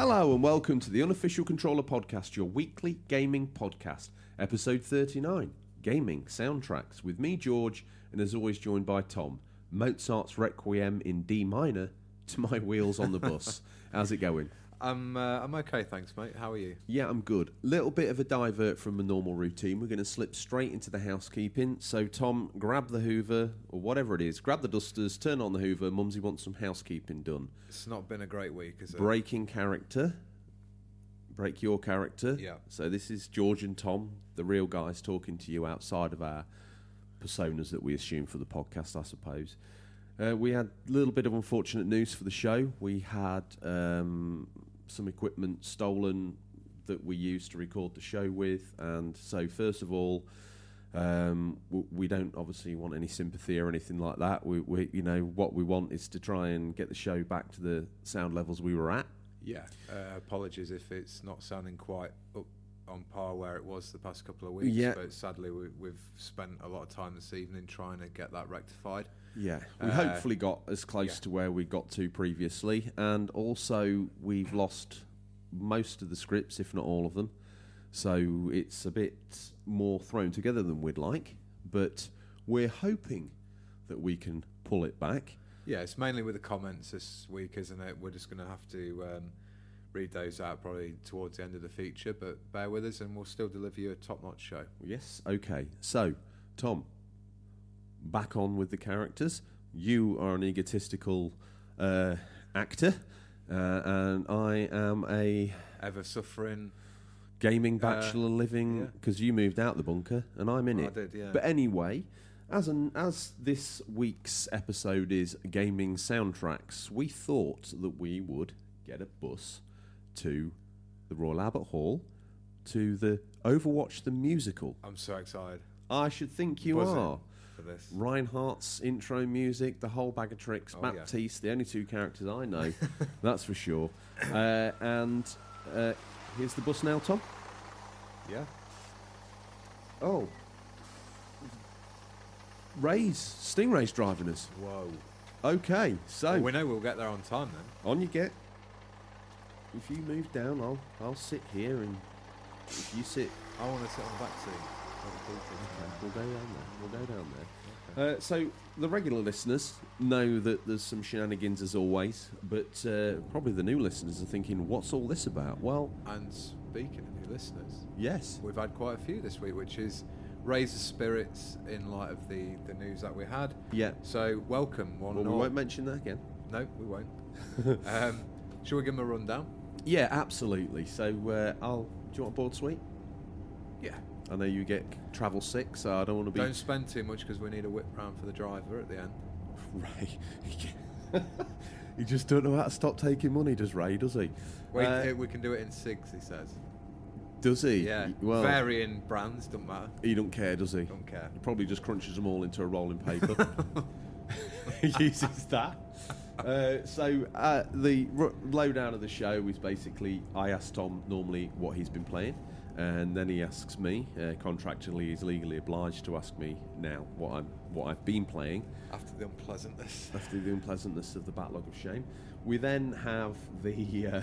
Hello and welcome to the Unofficial Controller Podcast, your weekly gaming podcast, episode 39 Gaming Soundtracks, with me, George, and as always, joined by Tom. Mozart's Requiem in D minor to my wheels on the bus. How's it going? I'm uh, I'm okay, thanks, mate. How are you? Yeah, I'm good. Little bit of a divert from the normal routine. We're going to slip straight into the housekeeping. So, Tom, grab the Hoover or whatever it is. Grab the dusters, turn on the Hoover. Mumsy wants some housekeeping done. It's not been a great week, is it? Breaking character. Break your character. Yeah. So this is George and Tom, the real guys, talking to you outside of our personas that we assume for the podcast, I suppose. Uh, we had a little bit of unfortunate news for the show. We had um, some equipment stolen that we used to record the show with, and so first of all, um, w- we don't obviously want any sympathy or anything like that. We, we, you know, what we want is to try and get the show back to the sound levels we were at. Yeah. Uh, apologies if it's not sounding quite up on par where it was the past couple of weeks. Yeah. But sadly, we, we've spent a lot of time this evening trying to get that rectified. Yeah, we Uh, hopefully got as close yeah. to where we got to previously, and also we've lost most of the scripts, if not all of them. So it's a bit more thrown together than we'd like, but we're hoping that we can pull it back. Yeah, it's mainly with the comments this week, isn't it? We're just going to have to um, read those out probably towards the end of the feature, but bear with us and we'll still deliver you a top notch show. Yes, okay. So, Tom, back on with the characters. You are an egotistical uh, actor, uh, and I am a Ever suffering? gaming Uh, bachelor living yeah. because you moved out the bunker and I'm in I it. did, yeah. But anyway, as an as this week's episode is gaming soundtracks, we thought that we would get a bus to the Royal Albert Hall to the Overwatch the musical. I'm so excited I should think you are. For this. Reinhardt's intro music, the whole bag of tricks, Oh, yeah. Baptiste, the only two characters I know, that's for sure. Uh, and uh, here's the bus now, Tom. Yeah. Oh. Ray's, Stingray's driving us. Whoa. Okay, so Well, we know we'll get there on time then. on you get. If you move down, I'll I'll sit here, and if you sit, I want to sit on the back seat. We'll go down there. We'll go down there. Uh, so the regular listeners know that there's some shenanigans as always, but uh, probably the new listeners are thinking, "What's all this about?" Well, And speaking of new listeners, yes, we've had quite a few this week, which is raise the spirits in light of the, the news that we had. yeah. So welcome, one Well, we won't mention that again. No, we won't. um, shall we give them a rundown? Yeah, absolutely. So uh, I'll. Do you want a board suite? Yeah. I know you get travel sick, so I don't want to be Don't spend too much because we need a whip round for the driver at the end. Ray. he just don't know how to stop taking money, does Ray? Does he? Wait, Uh, we can do it in SIGs, he says. does he? Yeah. Well, Varying brands, don't matter. he don't care, does he? Don't care. He probably just crunches them all into a rolling paper. he uses that. Uh, so uh, the r- lowdown of the show is basically I ask Tom normally what he's been playing, and then he asks me. Uh, contractually, he's legally obliged to ask me now what I'm what I've been playing. After the unpleasantness. after the unpleasantness of the backlog of shame. We then have the uh,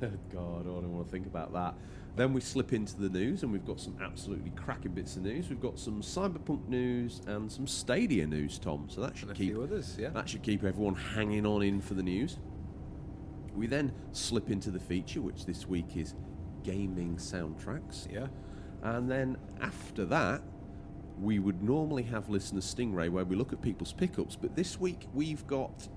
God, I don't want to think about that. Then we slip into the news, and we've got some absolutely cracking bits of news. We've got some cyberpunk news and some Stadia news, Tom. So that should And a keep few others, yeah. that should keep everyone hanging on in for the news. We then slip into the feature, which this week is gaming soundtracks. Yeah. And then after that, we would normally have listener Stingray where we look at people's pickups, but this week we've got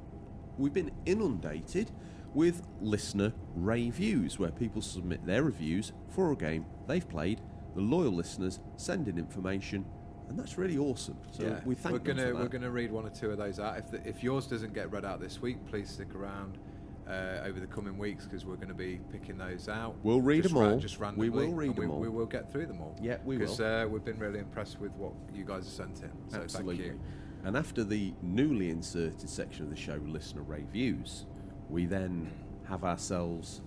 we've been inundated with listener reviews where people submit their reviews for a game they've played. The loyal listeners send in information, and that's really awesome. So yeah. we thank we're gonna for that. we're gonna read one or two of those out. If the, if yours doesn't get read out this week, please stick around uh, over the coming weeks because we're going to be picking those out. We'll read them ra- all. Just randomly. We will read and we, them all. We will get through them all. Yeah, we Because will. uh, we've been really impressed with what you guys have sent in. So Absolutely. thank you. And after the newly inserted section of the show, listener reviews, we then have ourselves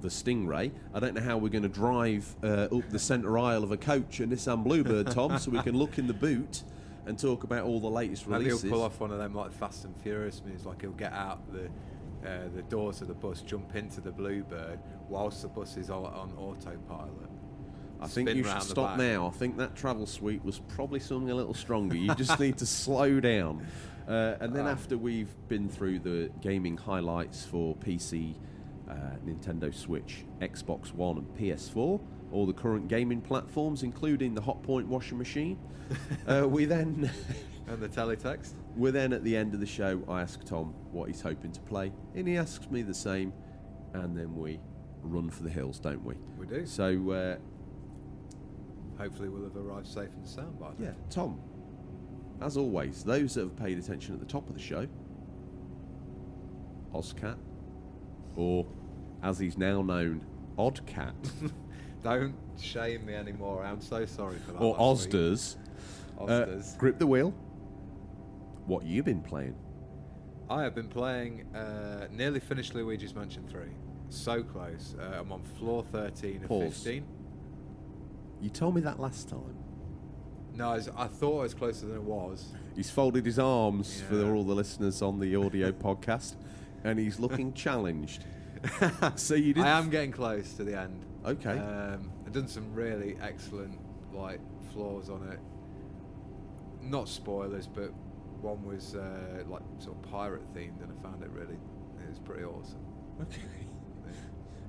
the Stingray. I don't know how we're going to drive uh, up the centre aisle of a coach, a Nissan Bluebird, Tom, so we can look in the boot and talk about all the latest Maybe releases. he'll pull off one of them like Fast and Furious moves, like he'll get out the uh, the doors of the bus, jump into the Bluebird whilst the bus is on autopilot. I think you should stop back. now. I think that travel suite was probably something a little stronger. You just need to slow down. Uh, and then Ah. after we've been through the gaming highlights for PC, uh, Nintendo Switch, Xbox One, and PS4, all the current gaming platforms, including the Hotpoint washing machine, uh, we then And the teletext. we're then at the end of the show. I ask Tom what he's hoping to play, and he asks me the same, and then we run for the hills, don't we? We do. So uh, Hopefully, we'll have arrived safe and sound by then. Yeah, Tom. As always, those that have paid attention at the top of the show, Ozcat, or as he's now known, Oddcat, Don't shame me anymore. I'm so sorry for that. or last week. Ozders, uh, Ozders. grip the wheel. What you've been playing? I have been playing, uh, nearly finished Luigi's Mansion 3. So close. Uh, I'm on floor 13 of Pause. 15. You told me that last time. No, I, was- I thought I was closer than it was. He's folded his arms for all the listeners on the audio podcast, and he's looking challenged. So you did. I am getting close to the end. Okay. Um, I've done some really excellent like floors on it. Not spoilers, but one was uh, like sort of pirate themed, and I found it really. It was pretty awesome. Okay. Yeah.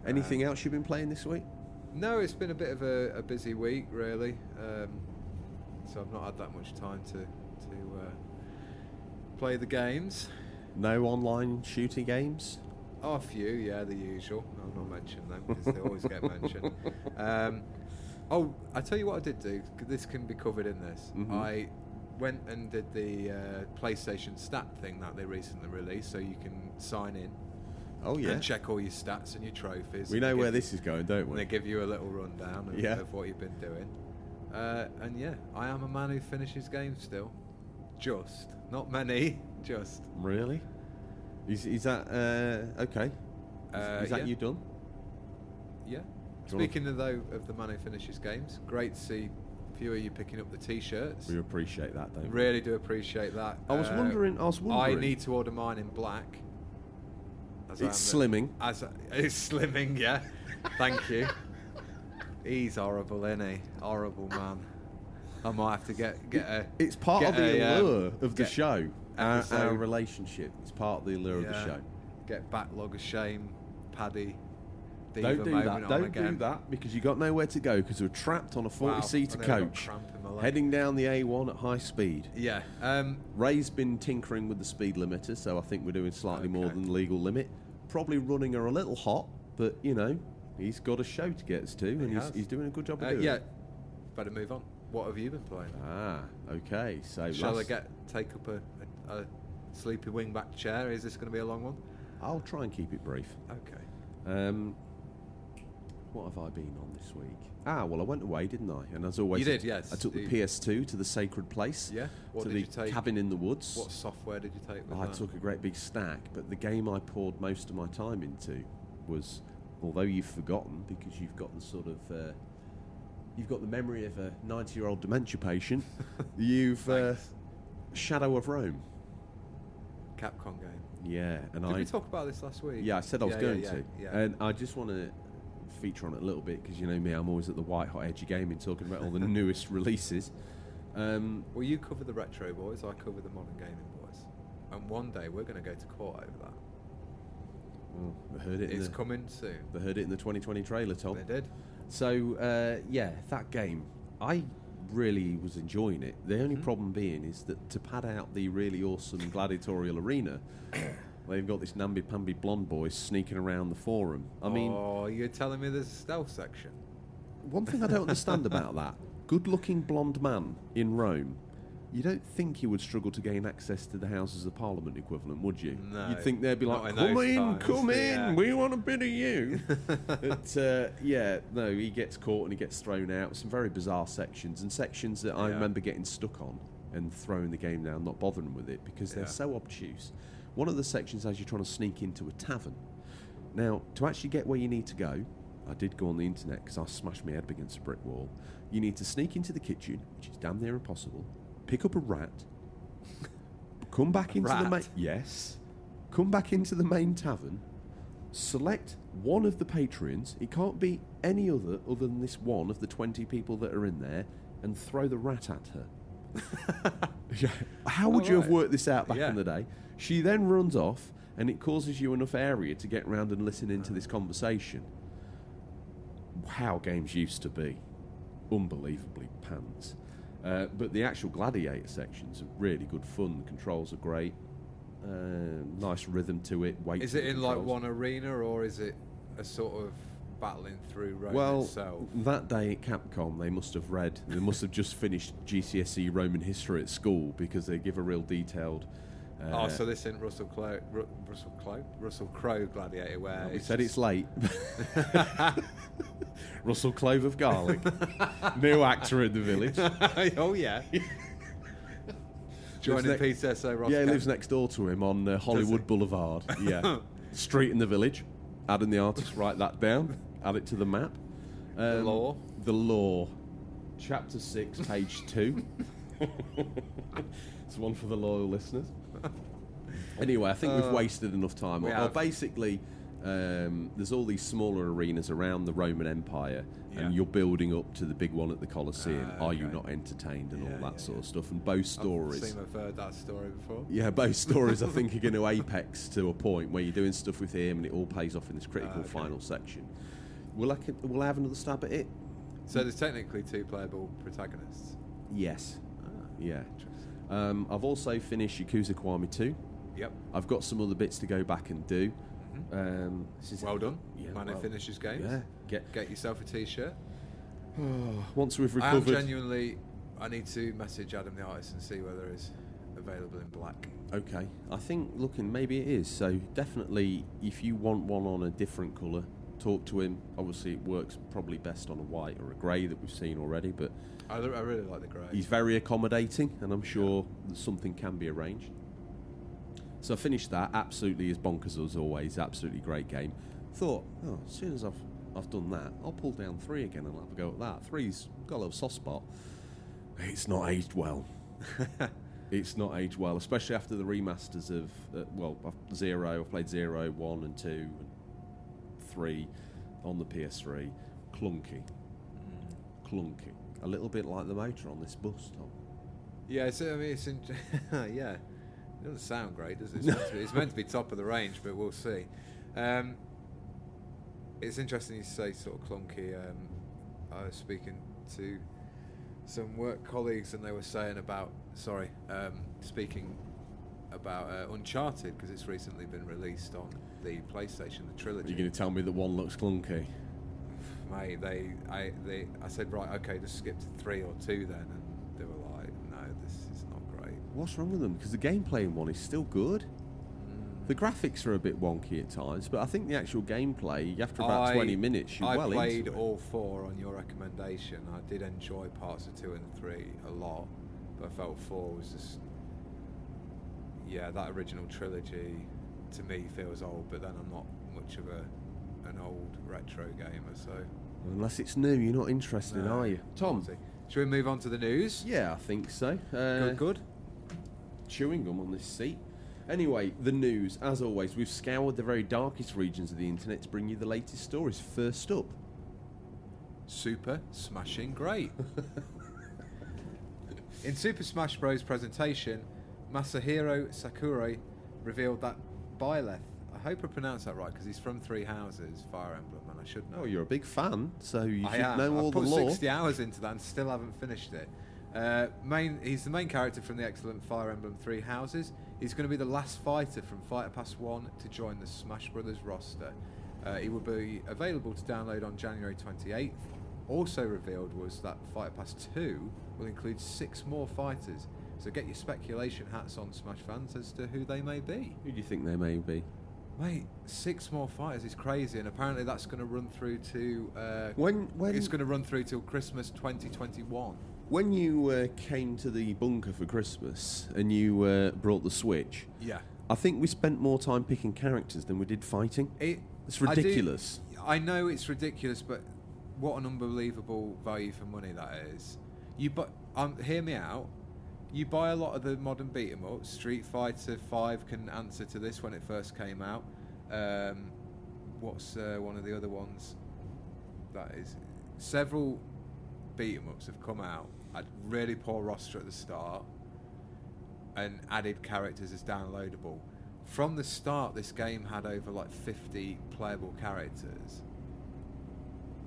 Anything Um, else you've been playing this week? No, it's been a bit of a, a busy week, really. Um, so I've not had that much time to to uh, play the games. No online shooting games. Oh, a few, yeah, the usual. I'll not mention them because they always get mentioned. Um, oh, I tell you what I did do. This can be covered in this. Mhm. I went and did the uh, PlayStation stat thing that they recently released, so you can sign in Oh yeah. and check all your stats and your trophies. We know where give this is going, don't we? They give you a little rundown of, Yeah. of what you've been doing. Uh, and yeah, I am a man who finishes games still. Just. Not many, just. Really? Is, is that uh, okay? Is, Uh, is that yeah. you done? Yeah. Do you wanna- Speaking of though of the man who finishes games, great to see few of you picking up the t-shirts. We appreciate that, don't we? Really do appreciate that. I was Uh, wondering. I was wondering. I need to order mine in black. As It's I'm slimming. As it's slimming, yeah. Thank you. He's horrible, isn't he? Horrible man. I might have to get get a. It's part of the a, um, allure of the show. Our, our relationship. It's part of the allure of the show. Get backlog of shame, Paddy. Diva Don't do moment that. on Don't again. do that because you got nowhere to go because we're trapped on a Wow, 40 seater I nearly got coach cramp in my leg. heading down the A1 at high speed. Yeah. Um, Ray's been tinkering with the speed limiter, so I think we're doing slightly more than the legal limit. Probably running her a little hot, but you know, he's got a show to get us to, and He he's, he's doing a good job of uh, doing yeah. it. Yeah. Better move on. What have you been playing? Ah, okay. So Shall I get take up a, a, a sleepy wingback chair? Is this going to be a long one? I'll try and keep it brief. Okay. Um, what have I been on this week? Ah, well, I went away, didn't I? And as always, You did, yes. I took the PS2 to the sacred place. Yeah. What to did the you take? cabin in the woods. What software did you take? With I that? took a great big stack, but the game I poured most of my time into was, although you've forgotten because you've got the sort of, uh, you've got the memory of a 90-year-old dementia patient. you've uh, Shadow of Rome. Capcom game. Yeah, and Did I we talk about this last week? Yeah, I said I was Yeah, going yeah, to. Yeah. And I just want to feature on it a little bit because you know me, I'm always at the white hot edge of gaming talking about all the newest releases. Um, well, you cover the retro boys. I cover the modern gaming boys. And one day we're going to go to court over that. well, I heard it. It's the, coming soon. they heard it in the 2020 trailer, Tom. They did. So uh, yeah, that game, I really was enjoying it. The only Mhm. problem being is that to pad out the really awesome gladiatorial arena, they've got this namby-pamby blonde boy sneaking around the forum. I mean, oh, you're telling me there's a stealth section? One thing I don't understand about that good looking blonde man in Rome, you don't think he would struggle to gain access to the Houses of Parliament equivalent, would you? No, You'd think they'd be like, come in, times, come yeah." in, we want a bit of you. but uh, yeah, no, he gets caught and he gets thrown out. Some very bizarre sections and sections that I Yeah. remember getting stuck on and throwing the game down, not bothering with it because they're Yeah. so obtuse. One of the sections has you're trying to sneak into a tavern. Now, to actually get where you need to go, I did go on the internet because I smashed my head against a brick wall. You need to sneak into the kitchen, which is damn near impossible, pick up a rat, come back into the main. Yes. come back into the main tavern, select one of the patrons. It can't be any other other than this one of the 20 people that are in there, and throw the rat at her. How would Oh, you have worked this out back Yeah. in the day? She then runs off, and it causes you enough area to get round and listen into this conversation. How games used to be. Unbelievably pants. Uh, but the actual gladiator sections are really good fun. The controls are great. Uh, nice rhythm to it. Weight Is it in like one arena or is it a sort of battling through Rome Well, itself? that day at Capcom, they must have read, they must have just finished GCSE Roman history at school because they give a real detailed. Uh, oh, so this isn't Russell Crowe, Ru- Russell Crowe, Russell Crowe Gladiator, where we it's said it's late. Russell Clove of Garlic, new actor in the village. oh yeah. Joining Lives Peter S. O. Ross. yeah, he Kemp. lives next door to him on uh, Hollywood? Boulevard. Yeah, street in the village. Adding the artist, write that down. Add it to the map. Um, law. The law. Chapter six, page two. it's one for the loyal listeners. Anyway, I think we've Uh, wasted enough time. we Well, basically, um, there's all these smaller arenas around the Roman Empire, Yeah. and you're building up to the big one at the Colosseum. Ah, Are you not entertained and Yeah, all that yeah, sort of stuff? And both stories. I've seen I've heard that story before. Yeah, both stories I think are going to apex to a point where you're doing stuff with him and it all pays off in this critical Ah, okay. final section. Will I, will I have another stab at it? So there's technically two playable protagonists. Yes. Ah, Yeah. interesting. Um, I've also finished Yakuza Kiwami 2. Yep. I've got some other bits to go back and do. Um, this is Well done. Yeah, Man well, who finishes games. Yeah. Get Get yourself a T-shirt. once we've recovered. I am genuinely. I need to message Adam the artist and see whether it's available in black. Okay, I think looking maybe it is. So definitely, if you want one on a different colour, talk to him. Obviously, it works probably best on a white or a grey that we've seen already, but I, I really like the grey. he's very accommodating, and I'm sure that something can be arranged. So I finished that. Absolutely as bonkers as always. Absolutely great game. Thought, oh, as soon as I've I've done that, I'll pull down three again and I'll have a go at that. Three's got a little soft spot. It's not aged well. it's not aged well, especially after the remasters of uh, well, I've- zero. I've played zero, one, and two, and three on the PS3. Clunky, clunky. A little bit like the motor on this bus, Tom. Yeah, it's, I mean, it's in, yeah. It doesn't sound great, does it? It's, meant to be, it's meant to be top of the range, but we'll see. Um, it's interesting you say sort of clunky. Um, I was speaking to some work colleagues, and they were saying about sorry, um, speaking about uh, Uncharted because it's recently been released on the PlayStation, the Are trilogy. you going to tell me that one looks clunky? Mate, they, I, they, I said right, okay, just skip to three or two then, and they were like, no, this is not great. What's wrong with them? Because the gameplay in one is still good. The graphics are a bit wonky at times, but I think the actual gameplay, after about I- 20 minutes, you're I well played all four on your recommendation. I did enjoy parts of two and three a lot, but I felt four was just yeah, that original trilogy to me feels old. But then I'm not much of a an old retro gamer, so Unless it's new, you're not interested, no, are you? Tom? Should we move on to the news? Yeah, I think so. Uh, Good, good. Chewing gum on this seat. Anyway, the news. As always, we've scoured the very darkest regions of the internet to bring you the latest stories. First up, Super smashing great. In Super Smash Bros. presentation, Masahiro Sakurai revealed that Byleth, I hope I pronounced that right because he's from Three Houses, Fire Emblem, and I should know. oh, you're a big fan, so you I should am. know all I've the put 60 hours into that and still haven't finished it. Uh, main, he's the main character from the excellent Fire Emblem Three Houses. He's going to be the last fighter from Fighter Pass 1 to join the Smash Brothers roster. Uh, he will be available to download on January 28th. Also revealed was that Fighter Pass 2 will include six more fighters. So get your speculation hats on, Smash fans, as to who they may be. Who do you think they may be? Mate, six more fighters is crazy, and apparently that's going to run through to. Uh, When when it's going to run through till Christmas 2021. When you uh, came to the bunker for Christmas and you uh, brought the Switch, Yeah. I think we spent more time picking characters than we did fighting. It, It's I do- ridiculous. I, know it's ridiculous, but what an unbelievable value for money that is. You but um, hear me out. you buy a lot of the modern beat 'em ups. Street Fighter Five can answer to this when it first came out. Um, what's uh, one of the other ones? That is several beat 'em ups have come out. Had really poor roster at the start, and added characters as downloadable. From the start, this game had over like 50 playable characters.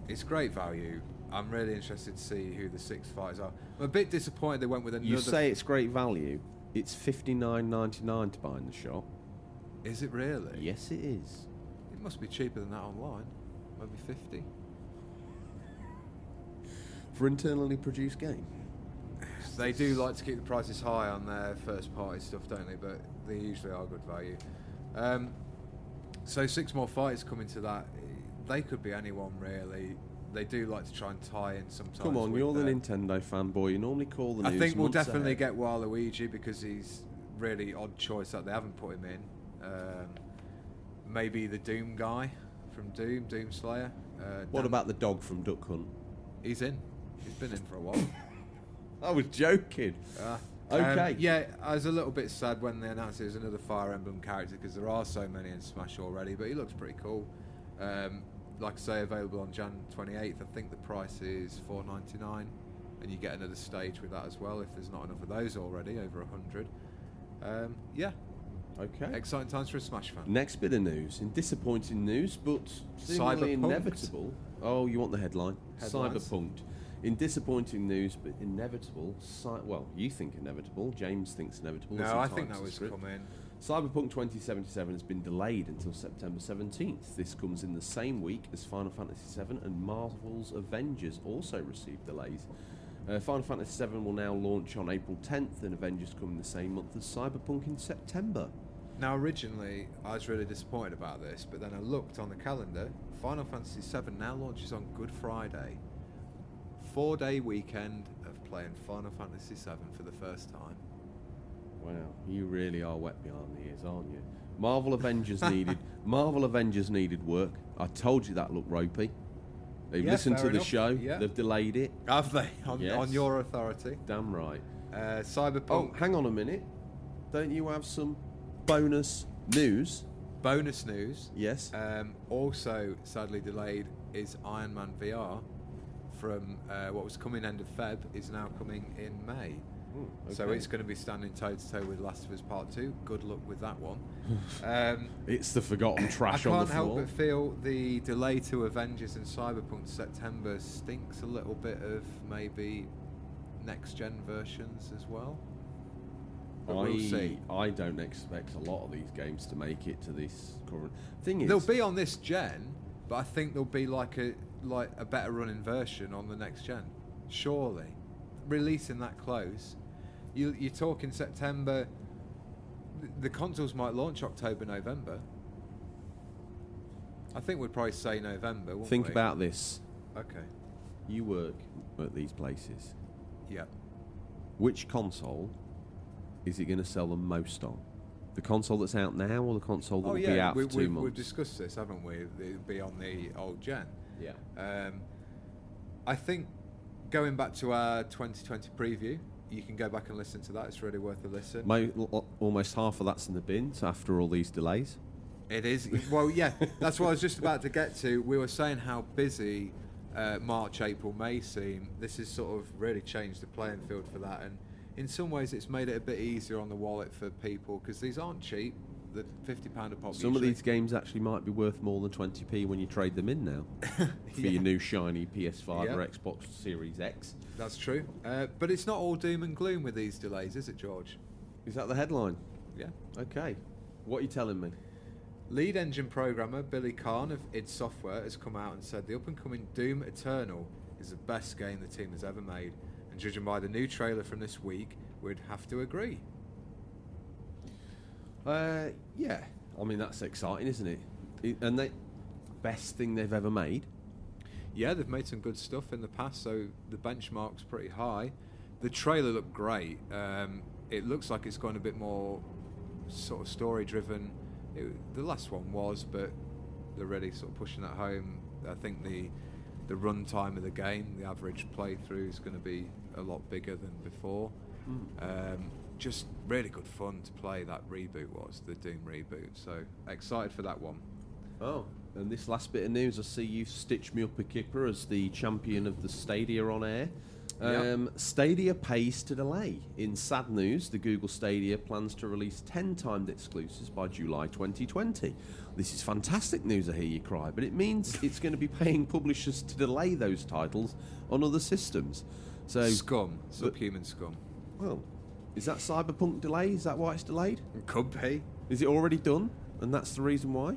It's great value. I'm really interested to see who the six fighters are. I'm a bit disappointed they went with another. You say it's great value. It's fifty nine ninety nine to buy in the shop. Is it really? Yes, it is. It must be cheaper than that online. Maybe 50. For internally produced game. They do like to keep the prices high on their first party stuff, don't they? But they usually are good value. Um, so six more fighters coming to that. They could be anyone really. They do like to try and tie in sometimes. Come on, you're the Nintendo fanboy. You normally call the I think we'll definitely ahead. get Waluigi because he's really odd choice that they haven't put him in. Um, maybe the Doom guy from Doom, Doom Slayer. Uh, What Dan- about the dog from Duck Hunt? He's in. He's been in for a while. I was joking. Uh, Okay. um, yeah, I was a little bit sad when they announced it was another Fire Emblem character because there are so many in Smash already, but he looks pretty cool. Um, like I say, available on Jan 28th. I think the price is 4.99, and you get another stage with that as well if there's not enough of those already, over 100. Um, yeah, Okay. exciting times for a Smash fan. Next bit of news. In disappointing news, but seemingly inevitable. Oh, you want the headline? Headlines. Cyberpunk. In disappointing news, but inevitable. Cy- well, you think inevitable. James thinks inevitable. No, I think that was script. coming. Cyberpunk 2077 has been delayed until September 17th. This comes in the same week as Final Fantasy VII and Marvel's Avengers also received delays. Uh, Final Fantasy VII will now launch on April 10th, and Avengers come in the same month as Cyberpunk in September. Now, originally, I was really disappointed about this, but then I looked on the calendar. Final Fantasy VII now launches on Good Friday. Four day weekend of playing Final Fantasy VII for the first time. Wow, you really are wet behind the ears, aren't you? Marvel Avengers needed Marvel Avengers needed work. I told you that looked ropey. They've Yeah, listened to the enough, show. yeah. They've delayed it. Have they? On, Yes. on your authority. Damn right. Uh, Oh, Cyberpunk. hang on a minute. Don't you have some bonus news? Bonus news. Yes. Um, also, sadly delayed, is Iron Man VR from uh, what was coming end of Feb is now coming in May. Hmm, So it's going to be standing toe to toe with Last of Us Part 2. Good luck with that one. um, It's the forgotten trash on the floor. I can't help but feel the delay to Avengers and Cyberpunk September stinks a little bit of maybe next gen versions as well. But I, we'll see. I don't expect a lot of these games to make it to this current thing. Is They'll be on this gen, but I think there'll be like a like a better running version on the next gen. Surely, releasing that close, you you're talking September. The consoles might launch October, November. I think we'd probably say November. Think we? about this. Okay. You work at these places. Yeah. Which console is it going to sell the most on? The console that's out now, or the console that Oh will yeah, be out we, for 2 we've, months? we've discussed this, haven't we? It'll be on the old gen. yeah. Um, I think going back to our 2020 preview, you can go back and listen to that. It's really worth a listen. L- almost half of that's in the bin. So after all these delays, It is. Well, yeah, that's what I was just about to get to. We were saying how busy uh, March, April, May seem. This has sort of really changed the playing field for that. And in some ways, it's made it a bit easier on the wallet for people because these aren't cheap. The £50 a pop. some of these games actually might be worth more than 20p when you trade them in now for Yeah. your new shiny PS5 Yeah. or Xbox Series X. That's true. Uh, but it's not all doom and gloom with these delays, is it, George? Is that the headline? Yeah. Okay. What are you telling me? Lead engine programmer Billy Khan of id Software has come out and said the up and coming Doom Eternal is the best game the team has ever made. And judging by the new trailer from this week, we'd have to agree. Uh, yeah. I mean, that's exciting, isn't it? it and the best thing they've ever made. Yeah, they've made some good stuff in the past, so the benchmark's pretty high. The trailer looked great. Um, it looks like it's gone a bit more sort of story driven. The last one was, but they're really sort of pushing that home. I think the the run time of the game, the average playthrough, is going to be a lot bigger than before. Um, just really good fun to play. That reboot was the Doom reboot. So excited for that one. Oh, and this last bit of news, I see you stitched me up a kipper as the champion of the Stadia on air. Yep. Um, Stadia pays to delay. In sad news, the Google Stadia plans to release 10 timed exclusives by July 2020. This is fantastic news, I hear you cry, but it means it's going to be paying publishers to delay those titles on other systems. So, Scum, subhuman scum. well, is that Cyberpunk delay? Is that why it's delayed? It Could be. Is it already done? And that's the reason why?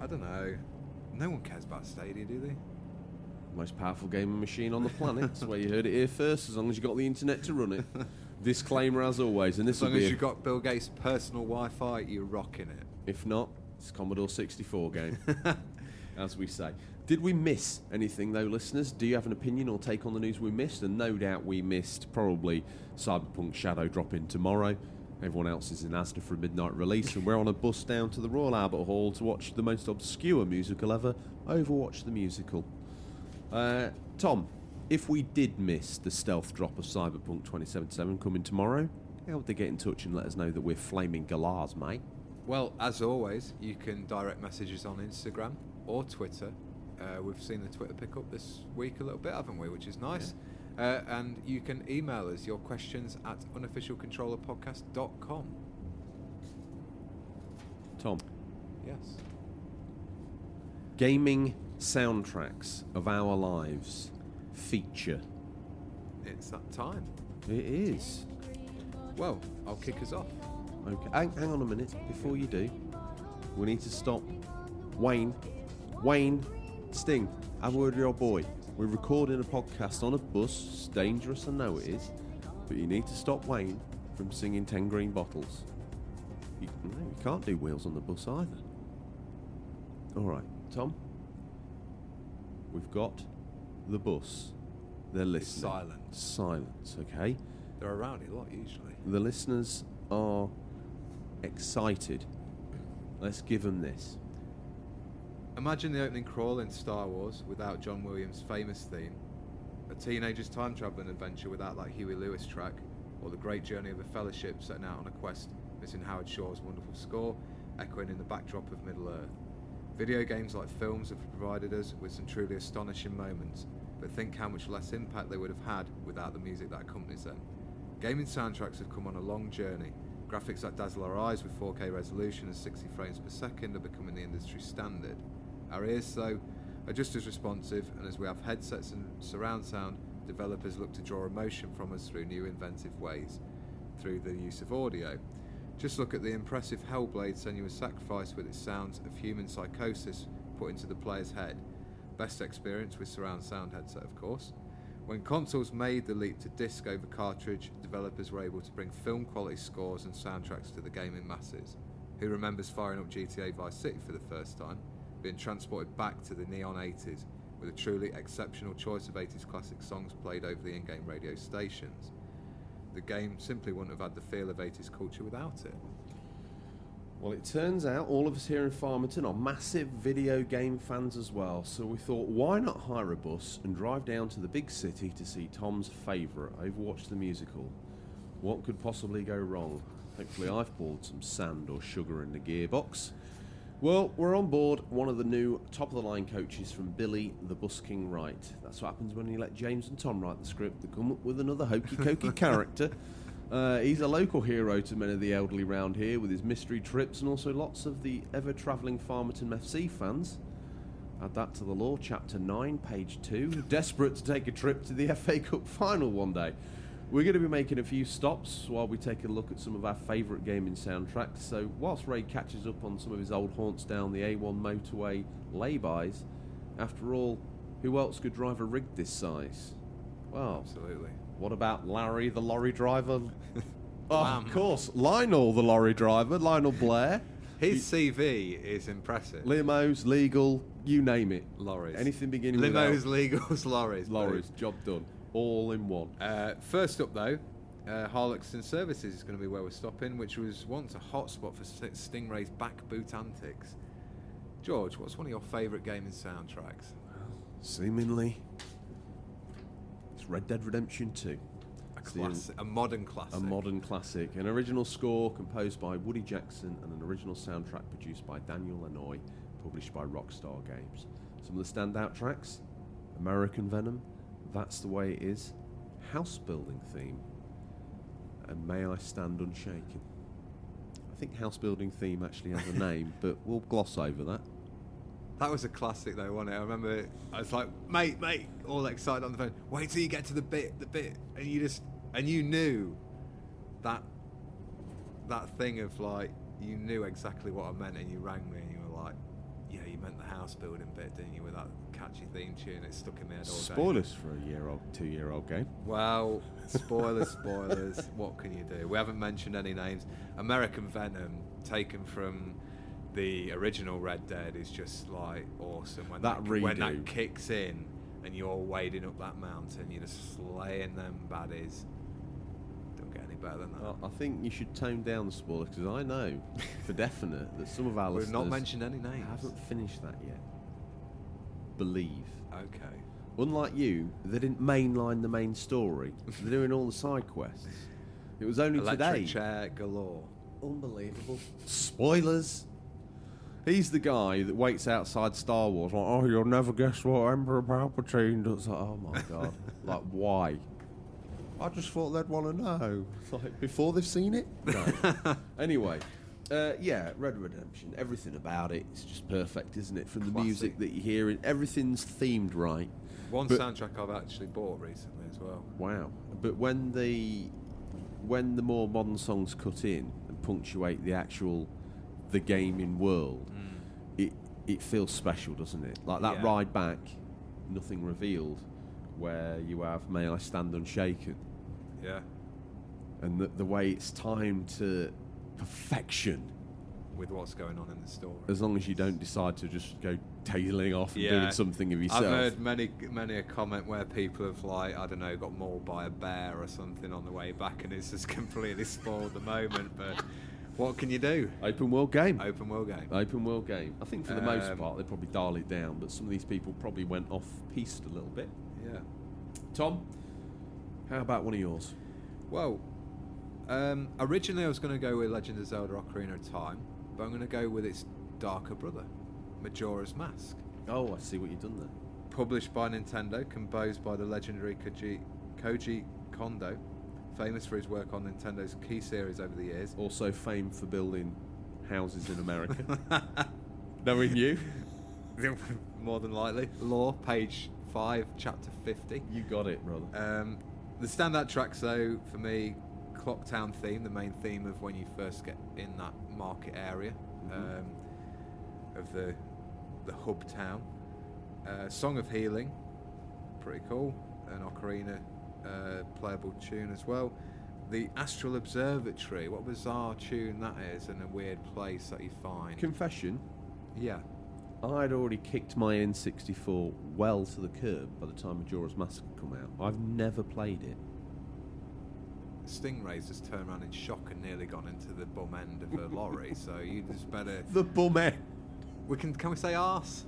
I don't know. No one cares about Stadia, do they? Most powerful gaming machine on the planet. That's where you heard it here first, as long as you got the internet to run it. Disclaimer as always, and this is. As will long be. as a- you've got Bill Gates' personal Wi-Fi, you're rocking it. if not, it's a Commodore 64 game, as we say. Did we miss anything though, listeners? Do you have an opinion or take on the news we missed? And no doubt we missed probably Cyberpunk Shadow dropping tomorrow. Everyone else is in Asda for a midnight release, and we're on a bus down to the Royal Albert Hall to watch the most obscure musical ever, Overwatch the Musical. Uh, Tom, if we did miss the stealth drop of Cyberpunk 2077 coming tomorrow, how would they get in touch and let us know that we're flaming galahs, mate? Well, as always, you can direct messages on Instagram or Twitter. Uh, we've seen the Twitter pick up this week a little bit, haven't we? Which is nice. Uh, and you can email us your questions at unofficialcontrollerpodcast.com. Tom, Yes. gaming soundtracks of our lives feature. It's that time. It is. Well, I'll kick us off. Okay, hang, hang on a minute. Before you do, we need to stop. Wayne, Wayne, Sting, have a word with your boy. We're recording a podcast on a bus. It's dangerous, I know it is, but you need to stop Wayne from singing Ten Green Bottles. You, you can't do wheels on the bus either. All right, Tom. We've got the bus. They're listening. silent. Silence. Okay. They're around it a lot usually. The listeners are excited. Let's give them this. Imagine the opening crawl in Star Wars without John Williams' famous theme, a teenager's time traveling adventure without that Huey Lewis track, or the great journey of a fellowship setting out on a quest missing Howard Shore's wonderful score, echoing in the backdrop of Middle Earth. Video games like films have provided us with some truly astonishing moments, but think how much less impact they would have had without the music that accompanies them. Gaming soundtracks have come on a long journey. Graphics that dazzle our eyes with 4K resolution and 60 frames per second are becoming the industry standard. Our ears, though, are just as responsive, and as we have headsets and surround sound, developers look to draw emotion from us through new inventive ways, through the use of audio. Just look at the impressive Hellblade Senua's Sacrifice with its sounds of human psychosis put into the player's head. Best experience with surround sound headset, of course. When consoles made the leap to disc over cartridge, developers were able to bring film quality scores and soundtracks to the gaming masses. Who remembers firing up GTA Vice City for the first time, being transported back to the neon 80s with a truly exceptional choice of 80s classic songs played over the in game radio stations? The game simply wouldn't have had the feel of 80s culture without it. Well, it turns out all of us here in Farmington are massive video game fans as well, so we thought, why not hire a bus and drive down to the big city to see Tom's favourite, Overwatch the Musical? What could possibly go wrong? Hopefully, I've poured some sand or sugar in the gearbox. Well, we're on board one of the new top of the line coaches from Billy the Busking Wright. That's what happens when you let James and Tom write the script. They come up with another hokey cokey character. Uh, he's a local hero to many of the elderly round here with his mystery trips and also lots of the ever travelling Farmerton FC fans. Add that to the law, chapter 9, page 2. Desperate to take a trip to the FA Cup final one day. We're going to be making a few stops while we take a look at some of our favourite gaming soundtracks. So, whilst Ray catches up on some of his old haunts down the A1 motorway laybys, after all, who else could drive a rig this size? Well, Absolutely. what about Larry, the lorry driver? oh, of course, Lionel, the lorry driver, Lionel Blair. His CV is impressive. Limos, legal, you name it. Lorries. Anything beginning Limos, with legals, lorries. Lorries, job done. All in one. Uh, first up, though, uh, Harloxton Services is going to be where we're stopping, which was once a hotspot for Stingray's back boot antics. George, what's one of your favourite gaming soundtracks? Seemingly, it's Red Dead Redemption 2. I It's the- Classic, a modern classic. A modern classic. An original score composed by Woody Jackson and an original soundtrack produced by Daniel Lanois, published by Rockstar Games. Some of the standout tracks American Venom, That's the Way It Is, House Building Theme, and May I Stand Unshaken. I think House Building Theme actually has a name, but we'll gloss over that. That was a classic though, wasn't it? I remember I was like, mate, mate, all excited on the phone. Wait till you get to the bit, the bit, and you just and you knew that that thing of like you knew exactly what I meant, and you rang me and you were like, yeah, you meant the house building bit, didn't you? With that catchy theme tune, it stuck in my head all day. Spoilers for a year old, two year old game. Well, spoilers, spoilers. what can you do? We haven't mentioned any names. American Venom, taken from the original Red Dead, is just like awesome. When That when that kicks in and you're wading up that mountain, you're just slaying them baddies. Don't get any better than that. Well, I think you should tone down the spoilers because I know for definite that some of our We've listeners not mentioned any names. I haven't finished that yet. Believe. Okay. Unlike you, they didn't mainline the main story. They're doing all the side quests. It was only Electric today. chair galore. Unbelievable. Spoilers. He's the guy that waits outside Star Wars like, oh, you'll never guess what Emperor Palpatine does. Like, oh my god. like, why? I just thought they'd want to know. Like, before they've seen it? No. anyway, uh, yeah, Red Redemption. Everything about it is just perfect, isn't it? From the Classic. music that you hear, and everything's themed right. One But- soundtrack I've actually bought recently as well. Wow. But when the when the more modern songs cut in and punctuate the actual the gaming world, it it feels special, doesn't it? Like that Yeah. ride back, nothing revealed, where you have "May I Stand Unshaken," Yeah. and the, the way it's timed to perfection. With what's going on in the story. As long as you don't decide to just go tailing off and Yeah. doing something of yourself. I've heard many, many a comment where people have like, I don't know, got mauled by a bear or something on the way back, and it's just completely spoiled the moment. But what can you do? Open world game. Open world game. Open world game. I think for the most Um, part they probably dial it down, but some of these people probably went off piste a little bit. Yeah. Tom, how about one of yours? Well, um, originally I was going to go with Legend of Zelda: Ocarina of Time, but I'm going to go with its darker brother, Majora's Mask. Oh, I see what you've done there. Published by Nintendo, composed by the legendary Koji, Koji Kondo, famous for his work on Nintendo's key series over the years. Also famed for building houses in America. Knowing you, More than likely. Law, page 5, chapter 50. you got it, brother. Um, the standout tracks, though, for me, Clocktown theme, the main theme of when you first get in that market area Mhm. um, of the the hub town. Uh, Song of Healing, pretty cool. An Ocarina uh, playable tune as well. The Astral Observatory, what a bizarre tune that is, and a weird place that you find. Confession: yeah, I'd already kicked my N64 well to the curb by the time Majora's Mask had come out. I've never played it. Stingray's just turned around in shock and nearly gone into the bum end of a lorry, so you just better. The bum end. We can can we say arse?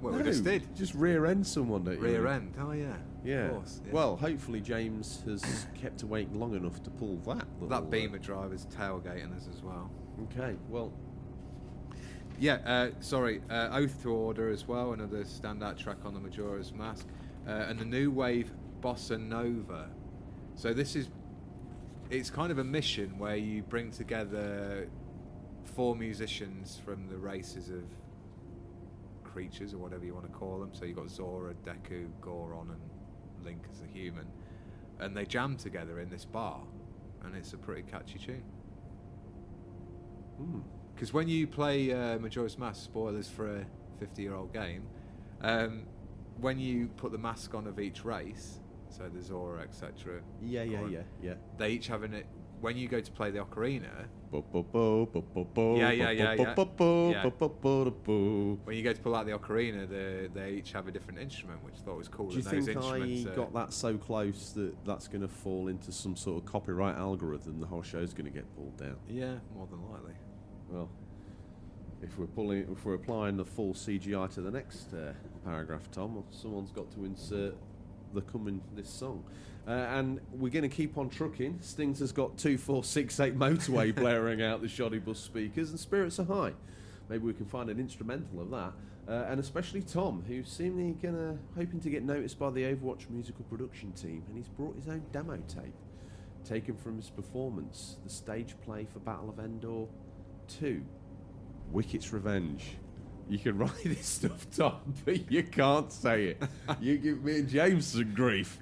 Well, we just did. Just rear end someone, don't you? Rear end. Oh yeah. Yeah. Course. yeah. Well, hopefully James has kept awake long enough to pull that. Little, that uh, Beamer driver's tailgating us as well. Okay. Well, Yeah. Uh, sorry. Uh, Oath to Order as well. Another standout track on the Majora's Mask, uh, and the new wave Bossa Nova. So this is. It's kind of a mission where you bring together four musicians from the races of creatures or whatever you want to call them. So you've got Zora, Deku, Goron, and Link as a human, and they jam together in this bar, and it's a pretty catchy tune. hmm. Because when you play uh, Majora's Mask, spoilers for a 50-year-old game, um, when you put the mask on of each race, so the Zora, etc. yeah, yeah, yeah, yeah. They each have an. When you go to play the ocarina, Yeah, yeah, yeah, yeah. when you go to pull out the ocarina, they they each have a different instrument, which I thought was cool. Do you think I instruments, uh, got that so close that that's going to fall into some sort of copyright algorithm? The whole show's going to get pulled down. Yeah, more than likely. Well, if we're pulling, if we're applying the full CGI to the next uh, paragraph, Tom, someone's got to insert the coming this song. Uh, and we're going to keep on trucking. Stings has got 2468 motorway blaring out the shoddy bus speakers, and spirits are high. Maybe we can find an instrumental of that. Uh, and especially Tom, who's seemingly gonna hoping to get noticed by the Overwatch musical production team, and he's brought his own demo tape, taken from his performance, the stage play for Battle of Endor 2, Wicket's Revenge. You can write this stuff, Tom, but you can't say it. you give me and James some grief.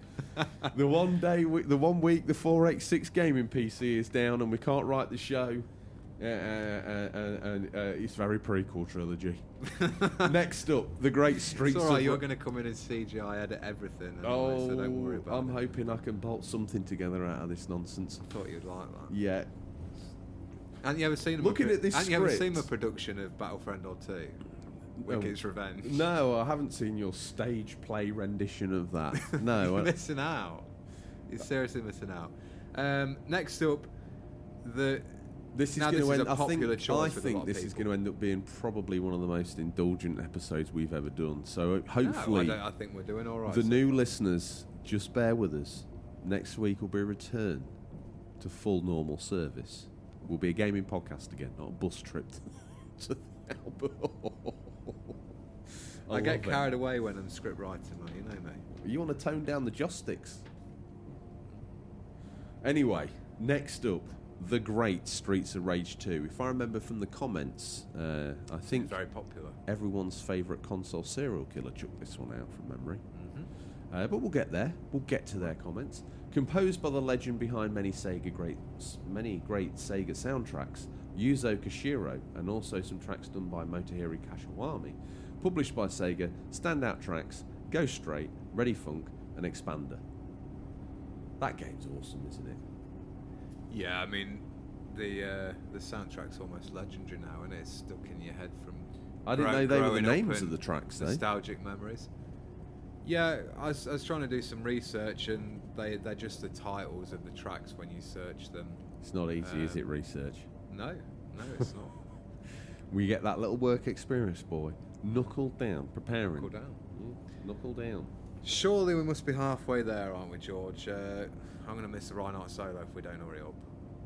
the one day, we- the one week, the 486 gaming PC is down, and we can't write the show. Uh, uh, uh, and uh, it's very prequel trilogy. Next up, the Great Streets. It's all right. You're going to come in and CGI edit everything. Anyway, Oh, so don't worry about I'm it. hoping I can bolt something together out of this nonsense. I thought you'd like that. Yeah, Haven't you ever seen? Looking a, at this Haven't you ever seen a production of Battlefront or Two? Wicket's Revenge. no, I haven't seen your stage play rendition of that. No, You're I- missing out. You're seriously missing out. Um, next up, the This is going to end. a I think. I think this is going to end up being probably one of the most indulgent episodes we've ever done. So uh, hopefully, no, I, don't, I think we're doing all right. the so new listeners just bear with us. Next week will be a return to full normal service. Will be a gaming podcast again, not a bus trip to the Albert. I, get love it. carried away when I'm script writing, man. You know me. You want to tone down the joysticks? Anyway, next up, the great Streets of Rage 2. If I remember from the comments, uh, I think It's very popular. everyone's favourite console serial killer took this one out from memory. hmm Uh, but we'll get there. We'll get to their comments. Composed by the legend behind many Sega great, many great Sega soundtracks, Yuzo Koshiro, and also some tracks done by Motohiro Kashawami. Published by Sega, standout tracks: Go Straight, Ready Funk, and Expander. That game's awesome, isn't it? Yeah, I mean, the uh, the soundtrack's almost legendary now, and it's stuck in your head from. I didn't know they were the names of the tracks, though. Nostalgic memories. Yeah, I was, I was trying to do some research, and they they're just the titles of the tracks when you search them. It's not easy, is Um, it? Research. No, no, it's not. We get that little work experience, boy. Knuckle down, preparing. Knuckle down. Yeah, knuckle down. Surely we must be halfway there, aren't we, George? Uh, I'm going to miss the Reinhardt solo if we don't hurry up.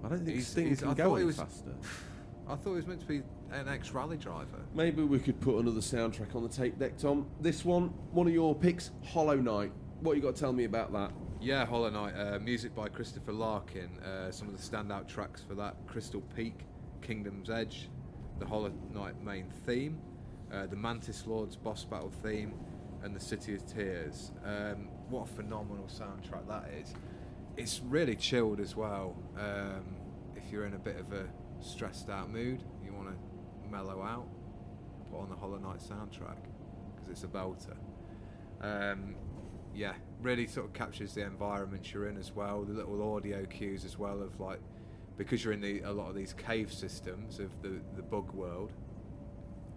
I don't think He's- Sting he's- can I go any was- faster. I thought he was meant to be an ex-rally driver. Maybe we could put another soundtrack on the tape deck, Tom. This one, one of your picks, Hollow Knight. What you got to tell me about that? Yeah, Hollow Knight, uh, music by Christopher Larkin. Uh, some of the standout tracks for that Crystal Peak, Kingdom's Edge, the Hollow Knight main theme, uh, the Mantis Lord's boss battle theme, and the City of Tears. Um, what a phenomenal soundtrack that is. It's really chilled as well. Um, if you're in a bit of a stressed out mood, you want to mellow out, put on the Hollow Knight soundtrack because it's a belter. Um, yeah, really sort of captures the environment you're in as well. The little audio cues as well of like because you're in the, a lot of these cave systems of the the bug world.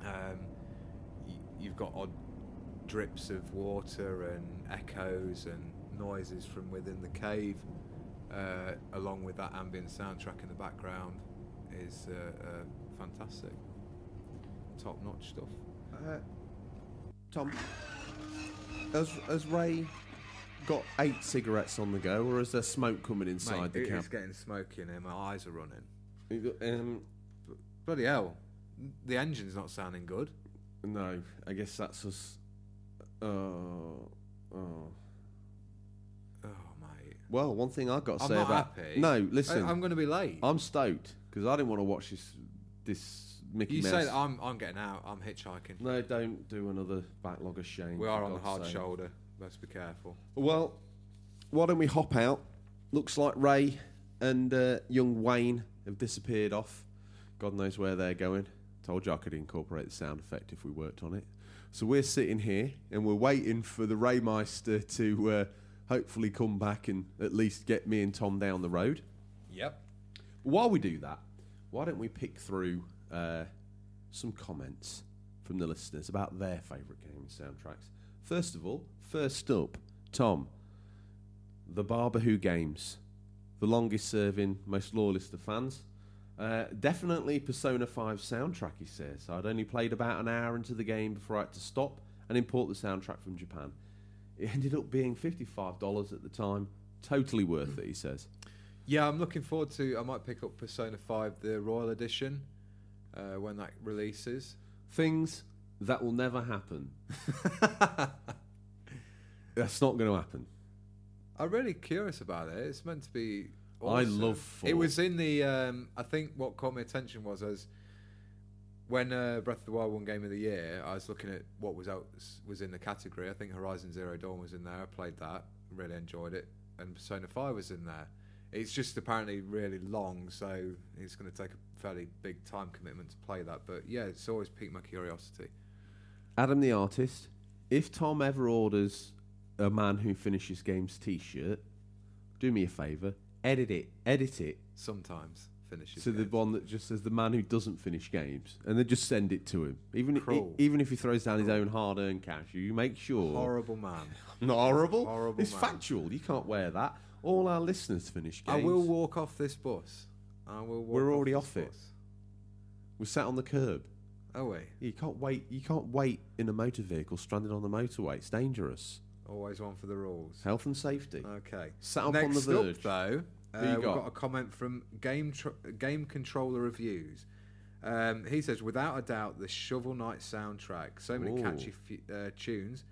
Um, you've got odd drips of water and echoes and noises from within the cave, uh, along with that ambient soundtrack in the background, is uh, uh, fantastic. Top notch stuff. Uh, Tom, has, has Ray got eight cigarettes on the go, or is there smoke coming inside Mate, the it cab? is getting smoky in here. My eyes are running. Um, Bloody hell. The engine's not sounding good. no, I guess that's us. Oh, oh. Oh, mate. Well, one thing I've got to I'm say about happy. no, listen, I, am going to be late. I'm stoked because I didn't want to watch this this Mickey you Mouse. say that I'm, I'm getting out. I'm hitchhiking. no, don't do another backlog of shame. we for are on the God's hard sake. shoulder. Let's be careful. Well, why don't we hop out? Looks like Ray and uh, young Wayne have disappeared off. God knows where they're going. Told you I could incorporate the sound effect if we worked on it. So we're sitting here and we're waiting for the Raymeister to uh, hopefully come back and at least get me and Tom down the road. Yep. While we do that, why don't we pick through uh, some comments from the listeners about their favourite gaming soundtracks? First of all, first up, Tom, the Barber Who Games, the longest serving, most loyalist of fans. Uh, definitely Persona 5 soundtrack, he says. I'd only played about an hour into the game before I had to stop and import the soundtrack from Japan. It ended up being $55 at the time. Totally worth it, he says. Yeah, I'm looking forward to. I might pick up Persona 5, the Royal Edition, uh, when that releases. Things that will never happen. That's not going to happen. I'm really curious about it. It's meant to be. I love four. It was in the. Um, I think what caught my attention was as when uh, Breath of the Wild won Game of the Year. I was looking at what was out was in the category. I think Horizon Zero Dawn was in there. I played that, really enjoyed it, and Persona Five was in there. It's just apparently really long, so it's going to take a fairly big time commitment to play that. But yeah, it's always piqued my curiosity. Adam the artist, if Tom ever orders a man who finishes games t-shirt, do me a favour, edit it, edit it Sometimes finishes. to the games. one that just says the man who doesn't finish games, and then just send it to him. Even i- even if he throws down his own hard-earned cash, you make sure. horrible man. Not horrible. Horrible it's man. factual. You can't wear that. All our listeners finish games. I will walk off this bus. I will. Walk We're already off it. bus. We're sat on the curb. Oh wait, You can't wait. You can't wait in a motor vehicle stranded on the motorway. It's dangerous. always one for the rules. Health and safety. Okay. Sat up Next on the verge. up, though, uh, you we've got? got a comment from Game tr- Game Controller Reviews. Um, he says, without a doubt, the Shovel Knight soundtrack. So many Ooh. catchy f- uh, tunes.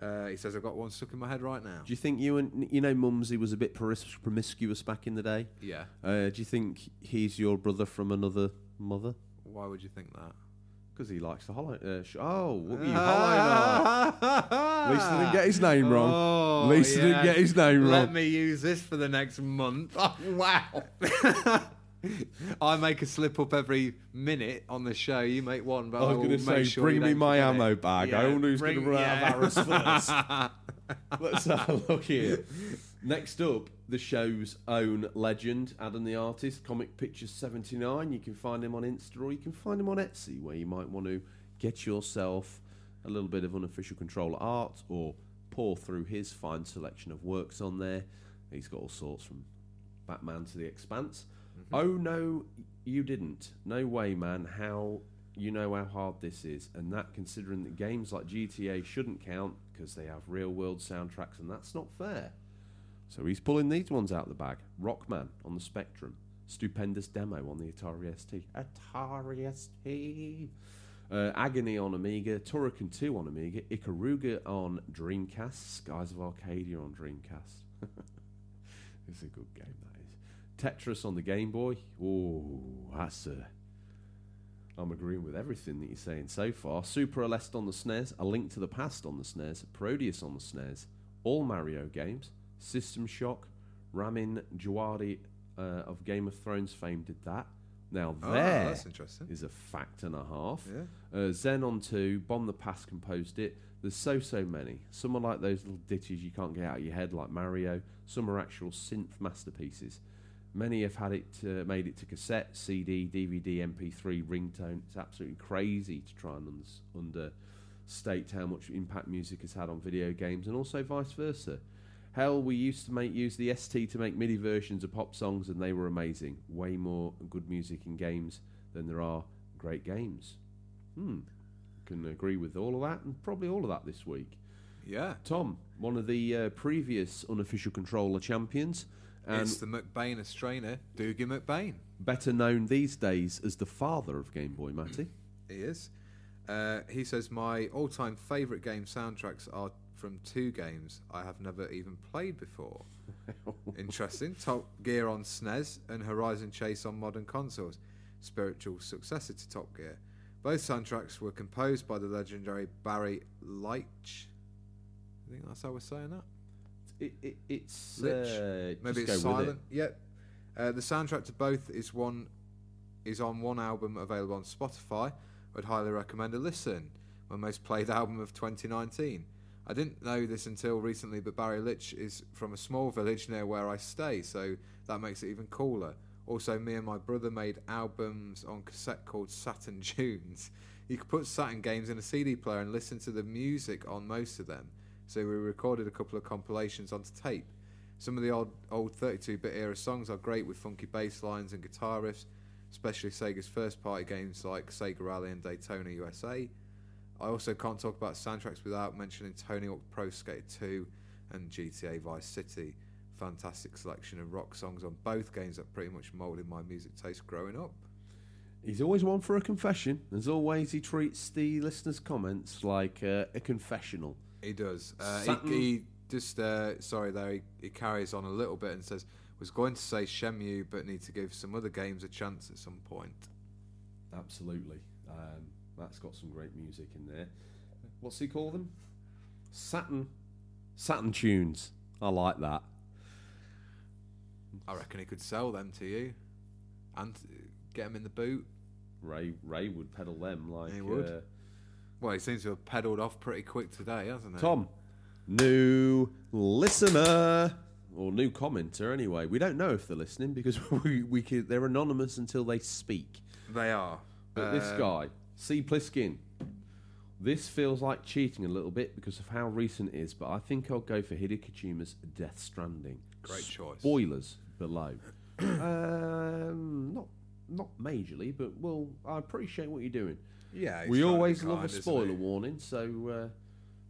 Uh, he says, I've got one stuck in my head right now. Do you think you and you know Mumsy was a bit promis- promiscuous back in the day? Yeah. Uh, do you think he's your brother from another mother? Why would you think that? Because he likes the hollow. Uh, sh- oh, Whoopi Hollow. At least he didn't get his name wrong. Oh, At least he didn't get his name wrong. Let me use this for the next month. wow. I make a slip up every minute on the show. You make one, but I was I going to say, sure bring me don't my ammo it. bag. I Yeah, wonder who's going to run out of yeah. arrows first. Let's have a look here. Next up, the show's own legend, Adam the Artist, Comic Pictures 79. You can find him on Insta or you can find him on Etsy, where you might want to get yourself a little bit of unofficial controller art or pour through his fine selection of works on there. He's got all sorts from Batman to the Expanse. Oh no, you didn't. No way, man. How you know how hard this is, and that considering that games like GTA shouldn't count because they have real world soundtracks, and that's not fair. So he's pulling these ones out of the bag. Rockman on the Spectrum, stupendous demo on the Atari ST. Atari ST. Uh, Agony on Amiga, Turrican 2 on Amiga, Ikaruga on Dreamcast, Skies of Arcadia on Dreamcast. it's a good game, that. Tetris on the Game Boy. Oh, that's a. I'm agreeing with everything that you're saying so far. Super Aleste on the SNES, A Link to the Past on the SNES, Proteus on the SNES, all Mario games, System Shock, Ramin Djawadi uh, of Game of Thrones fame did that. Now Oh, there that's interesting. is a fact and a half. Yeah. Uh, Xenon 2, Bomb the Bass composed it. There's so, so many. Some are like those little ditties you can't get out of your head, like Mario. Some are actual synth masterpieces. Many have had it, uh, made it to cassette, CD, DVD, MP3, ringtone. It's absolutely crazy to try and uns- understate how much impact music has had on video games, and also vice versa. Hell, we used to make use the ST to make MIDI versions of pop songs, and they were amazing. Way more good music in games than there are great games. Hmm. Can agree with all of that, and probably all of that this week. Yeah. Tom, one of the uh, previous unofficial controller champions, and it's the McBain Austrainer, Doogie McBain. better known these days as the father of Game Boy, Matty. He is. Uh, he says, My all time favourite game soundtracks are from two games I have never even played before. Interesting. Top Gear on SNES and Horizon Chase on modern consoles, spiritual successor to Top Gear. Both soundtracks were composed by the legendary Barry Leitch. I think that's how we're saying that. It, it, it's Lich. uh, Maybe it's go with it. silent. Yep. Uh, the soundtrack to both is one is on one album available on Spotify. I'd highly recommend a listen. My most played album of 2019. I didn't know this until recently, but Barry Litch is from a small village near where I stay, so that makes it even cooler. Also, me and my brother made albums on cassette called Saturn Tunes. You could put Saturn games in a CD player and listen to the music on most of them. So we recorded a couple of compilations onto tape. Some of the old old 32-bit era songs are great with funky bass lines and guitar riffs, especially Sega's first-party games like Sega Rally and Daytona USA. I also can't talk about soundtracks without mentioning Tony Hawk Pro Skater 2 and GTA Vice City. Fantastic selection of rock songs on both games that pretty much moulded my music taste growing up. He's always one for a confession. As always, he treats the listeners' comments like uh, a confessional. He does. Uh, he, he just uh, sorry there. He, he carries on a little bit and says, "Was going to say Shenmue, but need to give some other games a chance at some point." Absolutely. Um, that's got some great music in there. What's he call them? Saturn. Saturn tunes. I like that. I reckon he could sell them to you, and get them in the boot. Ray Ray would pedal them like He would. Uh, Well, he seems to have pedalled off pretty quick today, hasn't he? Tom, new listener or new commenter. Anyway, we don't know if they're listening because we, we could, they're anonymous until they speak. they are. But this Um, guy, C. Pliskin, this feels like cheating a little bit because of how recent it is, but I think I'll go for Hideo Kojima's Death Stranding. Great choice. Spoilers below. um, not not majorly, but well, I appreciate what you're doing. Yeah, we trying to be always love kind, a spoiler warning, so uh,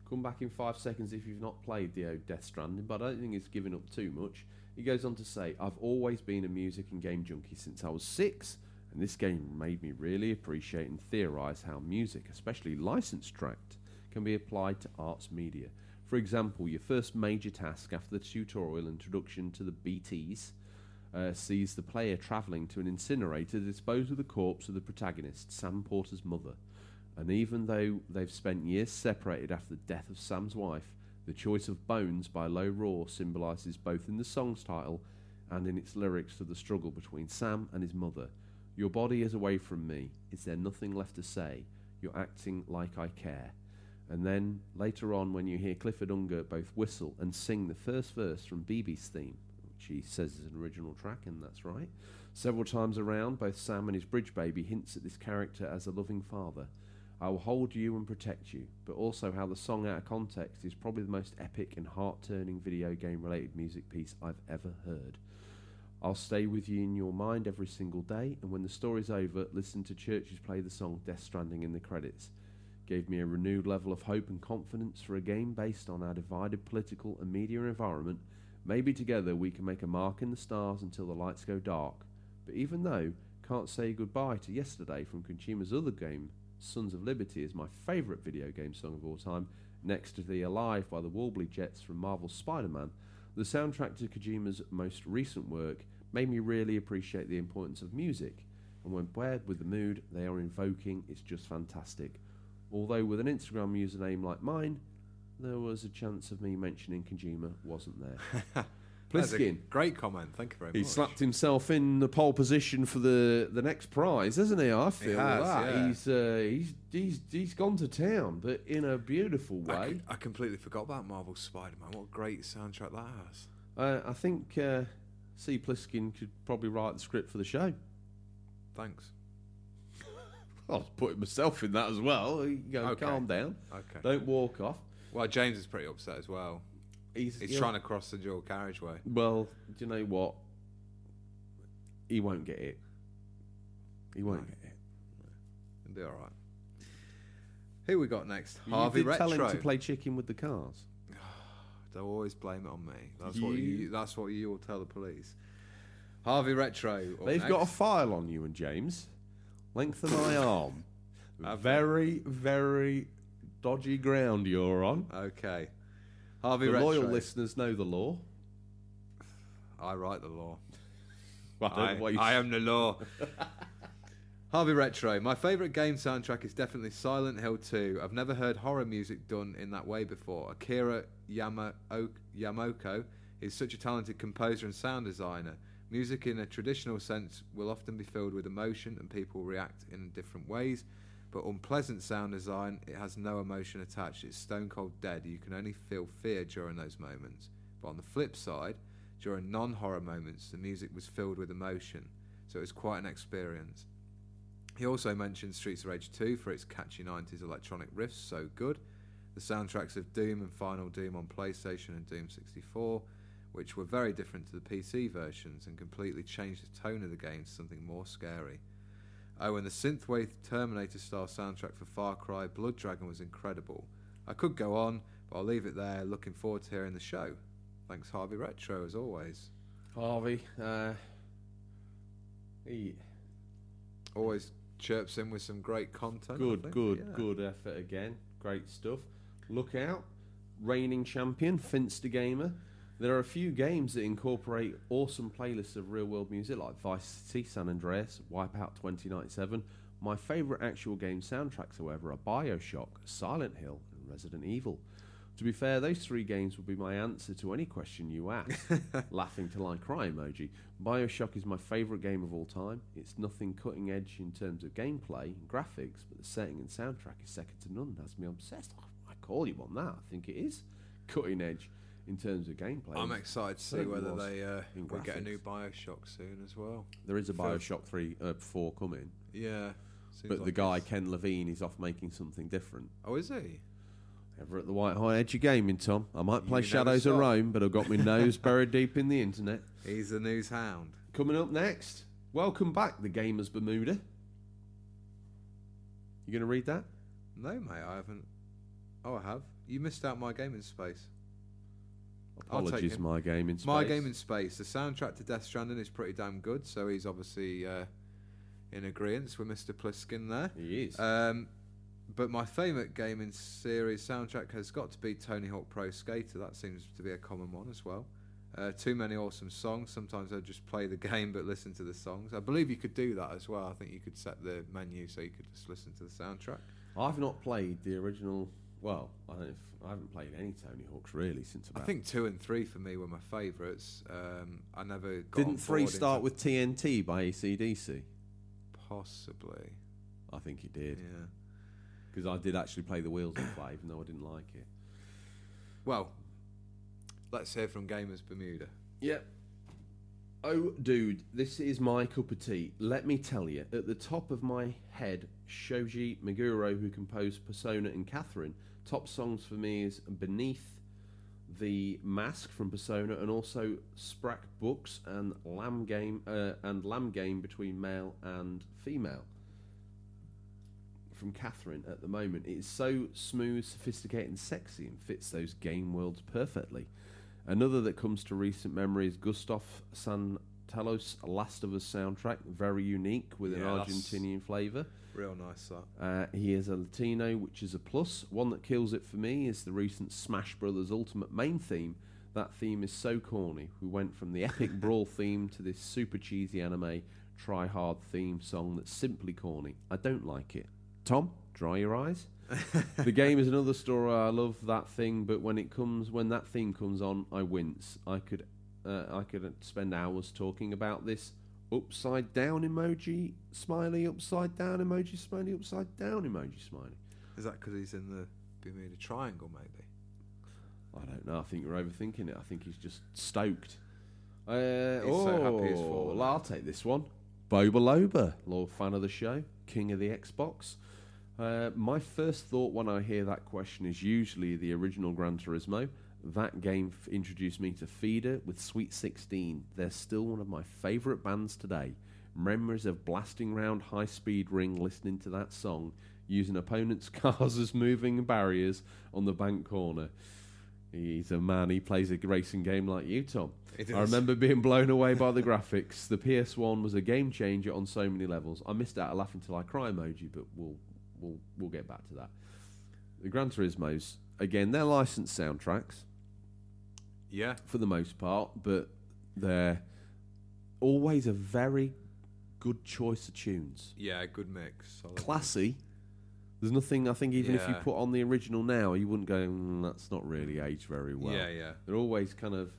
come back in five seconds if you've not played the old Death Stranding. But I don't think it's given up too much. He goes on to say, "I've always been a music and game junkie since I was six, and this game made me really appreciate and theorise how music, especially licensed tracked, can be applied to arts media. For example, your first major task after the tutorial introduction to the BTs." Uh, sees the player travelling to an incinerator to dispose of the corpse of the protagonist, Sam Porter's mother. And even though they've spent years separated after the death of Sam's wife, the choice of Bones by Low Roar symbolises both in the song's title and in its lyrics to the struggle between Sam and his mother. Your body is away from me. Is there nothing left to say? You're acting like I care. And then later on, when you hear Clifford Unger both whistle and sing the first verse from BB's theme, which he says is an original track, and that's right. Several times around, both Sam and his bridge baby hints at this character as a loving father. I will hold you and protect you, but also how the song out of context is probably the most epic and heart turning video game related music piece I've ever heard. I'll stay with you in your mind every single day, and when the story's over, listen to CHVRCHES play the song Death Stranding in the credits. Gave me a renewed level of hope and confidence for a game based on our divided political and media environment. Maybe together we can make a mark in the stars until the lights go dark. But even though Can't Say Goodbye to Yesterday from Kojima's other game, Sons of Liberty, is my favourite video game song of all time, next to the Alive by the Warbly Jets from Marvel's Spider Man, the soundtrack to Kojima's most recent work made me really appreciate the importance of music, and when paired with the mood they are invoking, it's just fantastic. Although with an Instagram username like mine, there was a chance of me mentioning Kojima wasn't there. Pliskin, great comment. Thank you very he much. He slapped himself in the pole position for the, the next prize, hasn't he? I feel has, that yeah. he's uh, he's he's he's gone to town, but in a beautiful I, way. c- I completely forgot about Marvel Spider-Man. What a great soundtrack that has. Uh, I think uh, C. Pliskin could probably write the script for the show. Thanks. I was putting myself in that as well. You go, Okay. calm down. Okay. Don't walk off. Well, James is pretty upset as well. He's, He's trying to cross the dual carriageway. Well, do you know what? He won't get it. He won't get it. It'll be all right. Who we got next? You Harvey did Retro. tell him to play chicken with the cars. They'll always blame it on me. That's what You- you. That's what you will tell the police. Harvey Retro. up They've got a next. file on you and James. Length of my arm. Have very, very dodgy ground you're on. Okay. Harvey The Retro. loyal listeners know the law. I write the law. Well, I, what I am the law. Harvey Retro. My favourite game soundtrack is definitely Silent Hill 2. I've never heard horror music done in that way before. Akira Yama- o- Yamoko is such a talented composer and sound designer. Music, in a traditional sense, will often be filled with emotion and people react in different ways. But unpleasant sound design, it has no emotion attached. It's stone cold dead. You can only feel fear during those moments. But on the flip side, during non horror moments, the music was filled with emotion. So it was quite an experience. He also mentioned Streets of Rage 2 for its catchy 90s electronic riffs, so good. The soundtracks of Doom and Final Doom on PlayStation and Doom 64, which were very different to the PC versions and completely changed the tone of the game to something more scary. Oh, and the synthwave Terminator style soundtrack for Far Cry Blood Dragon was incredible. I could go on, but I'll leave it there. Looking forward to hearing the show. Thanks, Harvey Retro, as always. Harvey, uh, he, Always chirps in with some great content. Good, good, Yeah. good effort again. Great stuff. Look out, reigning champion Finster Gamer. There are a few games that incorporate awesome playlists of real world music like Vice City, San Andreas, Wipeout 2097. My favourite actual game soundtracks, however, are Bioshock, Silent Hill, and Resident Evil. To be fair, those three games will be my answer to any question you ask. Laughing till I cry emoji. Bioshock is my favourite game of all time. It's nothing cutting edge in terms of gameplay and graphics, but the setting and soundtrack is second to none. Has me obsessed. I call you on that. I think it is cutting edge in terms of gameplay. I'm excited to see whether they uh, will get a new. Bioshock soon as well. there is a Bioshock 3 uh, 4 coming, Yeah. but the guy, it's- Ken Levine, is off making something different. Oh, is he? Ever at the White Hot Edge of gaming, Tom. I might play You Shadows of. Rome, but I've got my nose buried deep in the internet. He's the news hound. Coming up next, welcome back, the Gamers Bermuda. You going to read that? No, mate, I haven't. Oh, I have. You missed out my gaming space. Apologies, my game in space. My game in space. The soundtrack to Death Stranding is pretty damn good, so he's obviously uh, in agreement with Mr. Pliskin there. He is. Um, but my favourite gaming series soundtrack has got to be Tony Hawk Pro Skater. That seems to be a common one as well. Uh, too many awesome songs. Sometimes I just play the game but listen to the songs. I believe you could do that as well. I think you could set the menu so you could just listen to the soundtrack. I've not played the original. Well, I don't know if I haven't played any Tony Hawks really since I think two and three for me were my favourites. Um, I never got didn't three start with TNT by ACDC? possibly? I think it did Yeah. because I did actually play the Wheels of Fly, even though I didn't like it. Well, let's hear from Gamers Bermuda. Yep. Oh, dude, this is my cup of tea. Let me tell you, at the top of my head, Shoji Meguro, who composed Persona and Catherine, top songs for me is Beneath the Mask from Persona, and also Sprack Books and Lamb Game uh, and Lamb Game between male and female from Catherine at the moment. It is so smooth, sophisticated, and sexy, and fits those game worlds perfectly. Another that comes to recent memory is Gustav Santalos' Last of Us soundtrack, very unique with an Yeah, that's- Argentinian flavour. Real nice that. Uh, he is a Latino, which is a plus. One that kills it for me is the recent Smash Brothers Ultimate main theme. That theme is so corny. We went from the epic brawl theme to this super cheesy anime try hard theme song that's simply corny. I don't like it. Tom, dry your eyes. the game is another story. I love that thing, but when it comes, when that theme comes on, I wince. I could, uh, I could spend hours talking about this upside down emoji, smiley, upside down emoji, smiley, upside down emoji, smiley. Is that because he's in the Bermuda Triangle, maybe? I don't know. I think you're overthinking it. I think he's just stoked. Uh, He's oh, so happy he's fallen well, I'll take this one. Boba Loba, loyal fan of the show, king of the Xbox. Uh, my first thought when I hear that question is usually the original Gran Turismo. That game f- introduced me to Feeder with Sweet 16. They're still one of my favourite bands today. Memories of blasting round high speed ring listening to that song, using opponents' cars as moving barriers on the bank corner. He's a man. He plays a racing game like you, Tom. I remember being blown away by the graphics. The PS1 was a game changer on so many levels. I missed out a laugh until I cry emoji, but we'll we'll we'll get back to that. The Gran Turismo's again, they're licensed soundtracks Yeah. for the most part, but they're always a very good choice of tunes. Yeah, good mix. solid Classy. There's nothing. I think even if you put on the original now, you wouldn't go. "Mm, that's not really aged very well. Yeah, yeah. They're always kind of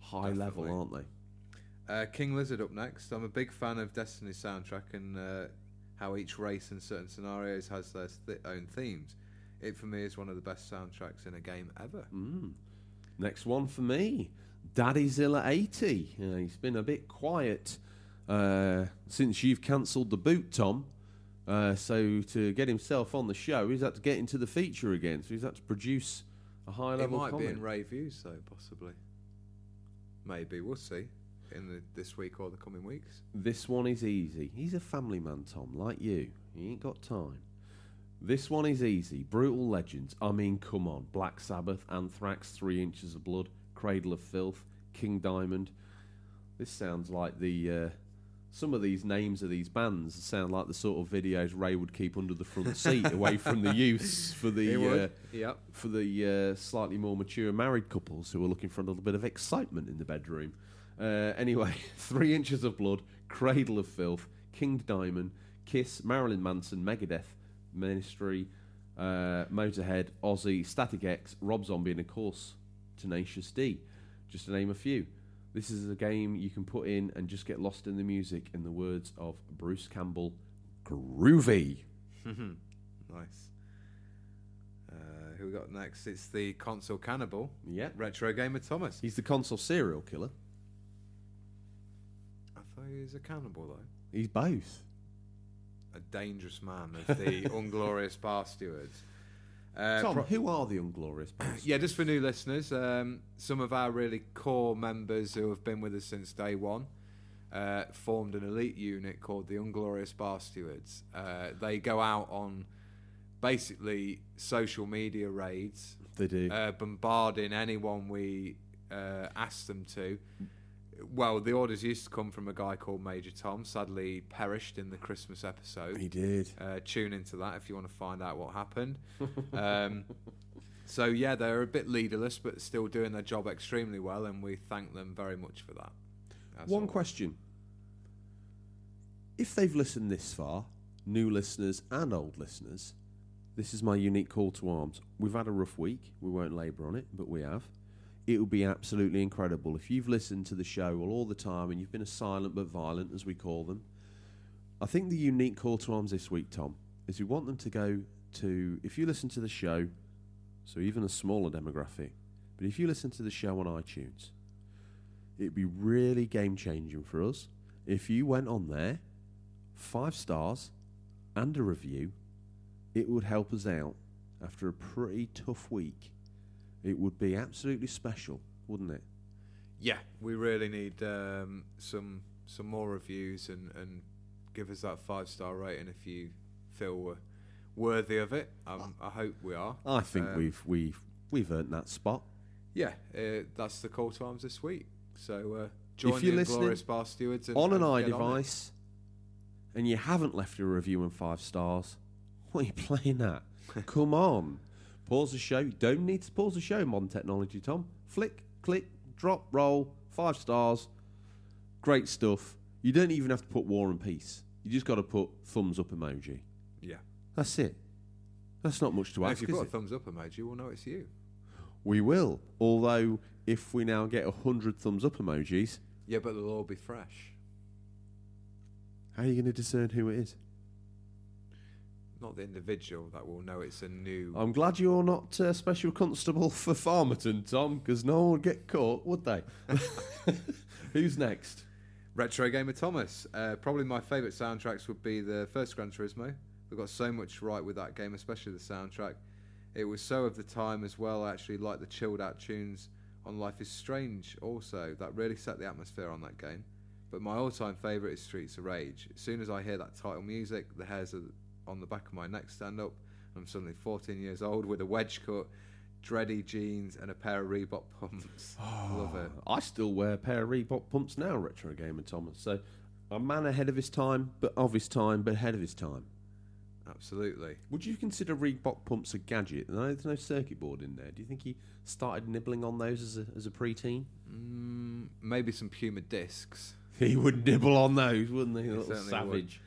high level, aren't they? Uh, King Lizard up next. I'm a big fan of Destiny's soundtrack and uh, how each race in certain scenarios has their th- own themes. It for me is one of the best soundtracks in a game ever. Mm. Next one for me, Daddyzilla 80. Uh, he's been a bit quiet uh, since you've cancelled the boot, Tom. Uh, so to get himself on the show, he's had to get into the feature again. So he's had to produce a high level. It might be in rave views though, possibly. Maybe we'll see. In the, this week or the coming weeks? This one is easy. He's a family man, Tom, like you. He ain't got time. This one is easy. Brutal Legends. I mean, come on. Black Sabbath, Anthrax, Three Inches of Blood, Cradle of Filth, King Diamond. This sounds like the. Uh, some of these names of these bands sound like the sort of videos Ray would keep under the front seat, away from the youths for the uh. Yep. for the uh, slightly more mature married couples who are looking for a little bit of excitement in the bedroom. Uh, anyway, Three Inches of Blood, Cradle of Filth, King Diamond, Kiss, Marilyn Manson, Megadeth, Ministry, uh, Motorhead, Ozzy, Static X, Rob Zombie, and of course, Tenacious D, just to name a few. This is a game you can put in and just get lost in the music, in the words of Bruce Campbell, groovy. nice. Uh, who we got next? It's the console cannibal, Yeah. retro gamer Thomas. He's the console serial killer. Thought a cannibal though. He's both. A dangerous man of the Unglorious Bar Stewards. Uh, Tom, pro- who are the Unglorious Bastards? yeah, just for new listeners, um, some of our really core members who have been with us since day one uh, formed an elite unit called the Unglorious Bar Stewards. Uh, they go out on basically social media raids, They do. uh, bombarding anyone we uh, ask them to. Well, the orders used to come from a guy called Major Tom. Sadly, perished in the Christmas episode. he did. Uh, tune into that if you want to find out what happened. Um, so yeah, they're a bit leaderless, but still doing their job extremely well, and we thank them very much for that. As One always. question. If they've listened this far, new listeners and old listeners, this is my unique call to arms. We've had a rough week. We won't labour on it, but we have. It would be absolutely incredible if you've listened to the show all, the time and you've been a silent but violent, as we call them. I think the unique call to arms this week, Tom, is we want them to go to, if you listen to the show, so even a smaller demographic, but if you listen to the show on iTunes, it'd be really game changing for us if you went on there, five stars, and a review. It would help us out after a pretty tough week. It would be absolutely special, wouldn't it? Yeah, we really need um, some some more reviews and, and give us that five star rating if you feel we're worthy of it. Um, I hope we are. I think Um, we've we've we've earned that spot. Yeah, uh, that's the call to arms this week. So uh, join you're the listening Glorious Bar Stewards and, on an and iDevice, and you haven't left a review and five stars, what are you playing at? Come on, pause the show. You don't need to pause the show. Modern technology, Tom. Flick, click, drop, roll, five stars. Great stuff. You don't even have to put war and peace. You just got to put thumbs up emoji. Yeah. That's it. That's not much to And ask, if you put a it? thumbs up emoji, we'll know it's you. We will. Although, if we now get a hundred thumbs up emojis, Yeah, but they'll all be fresh. how are you going to discern who it is? Not the individual that will know it's a new. I'm glad you're not uh, special constable for Farmerton, Tom, because no one would get caught, would they? Who's next? Retro Gamer Thomas. Uh, probably my favourite soundtracks would be the first Gran Turismo. They got so much right with that game, especially the soundtrack. It was so of the time as well. I actually like the chilled out tunes on Life is Strange also. That really set the atmosphere on that game. But my all time favourite is Streets of Rage. As soon as I hear that title music, the hairs are on the back of my neck stand up. I'm suddenly 14 years old with a wedge cut, dready jeans, and a pair of Reebok pumps. Love it. I still wear a pair of Reebok pumps now, Retro Gamer Thomas. So, a man ahead of his time, but of his time, but ahead of his time. Absolutely. Would you consider Reebok pumps a gadget? No, there's no circuit board in there. Do you think he started nibbling on those as a, as a preteen? Mm, maybe some Puma discs. He would nibble on those, wouldn't he? A little savage.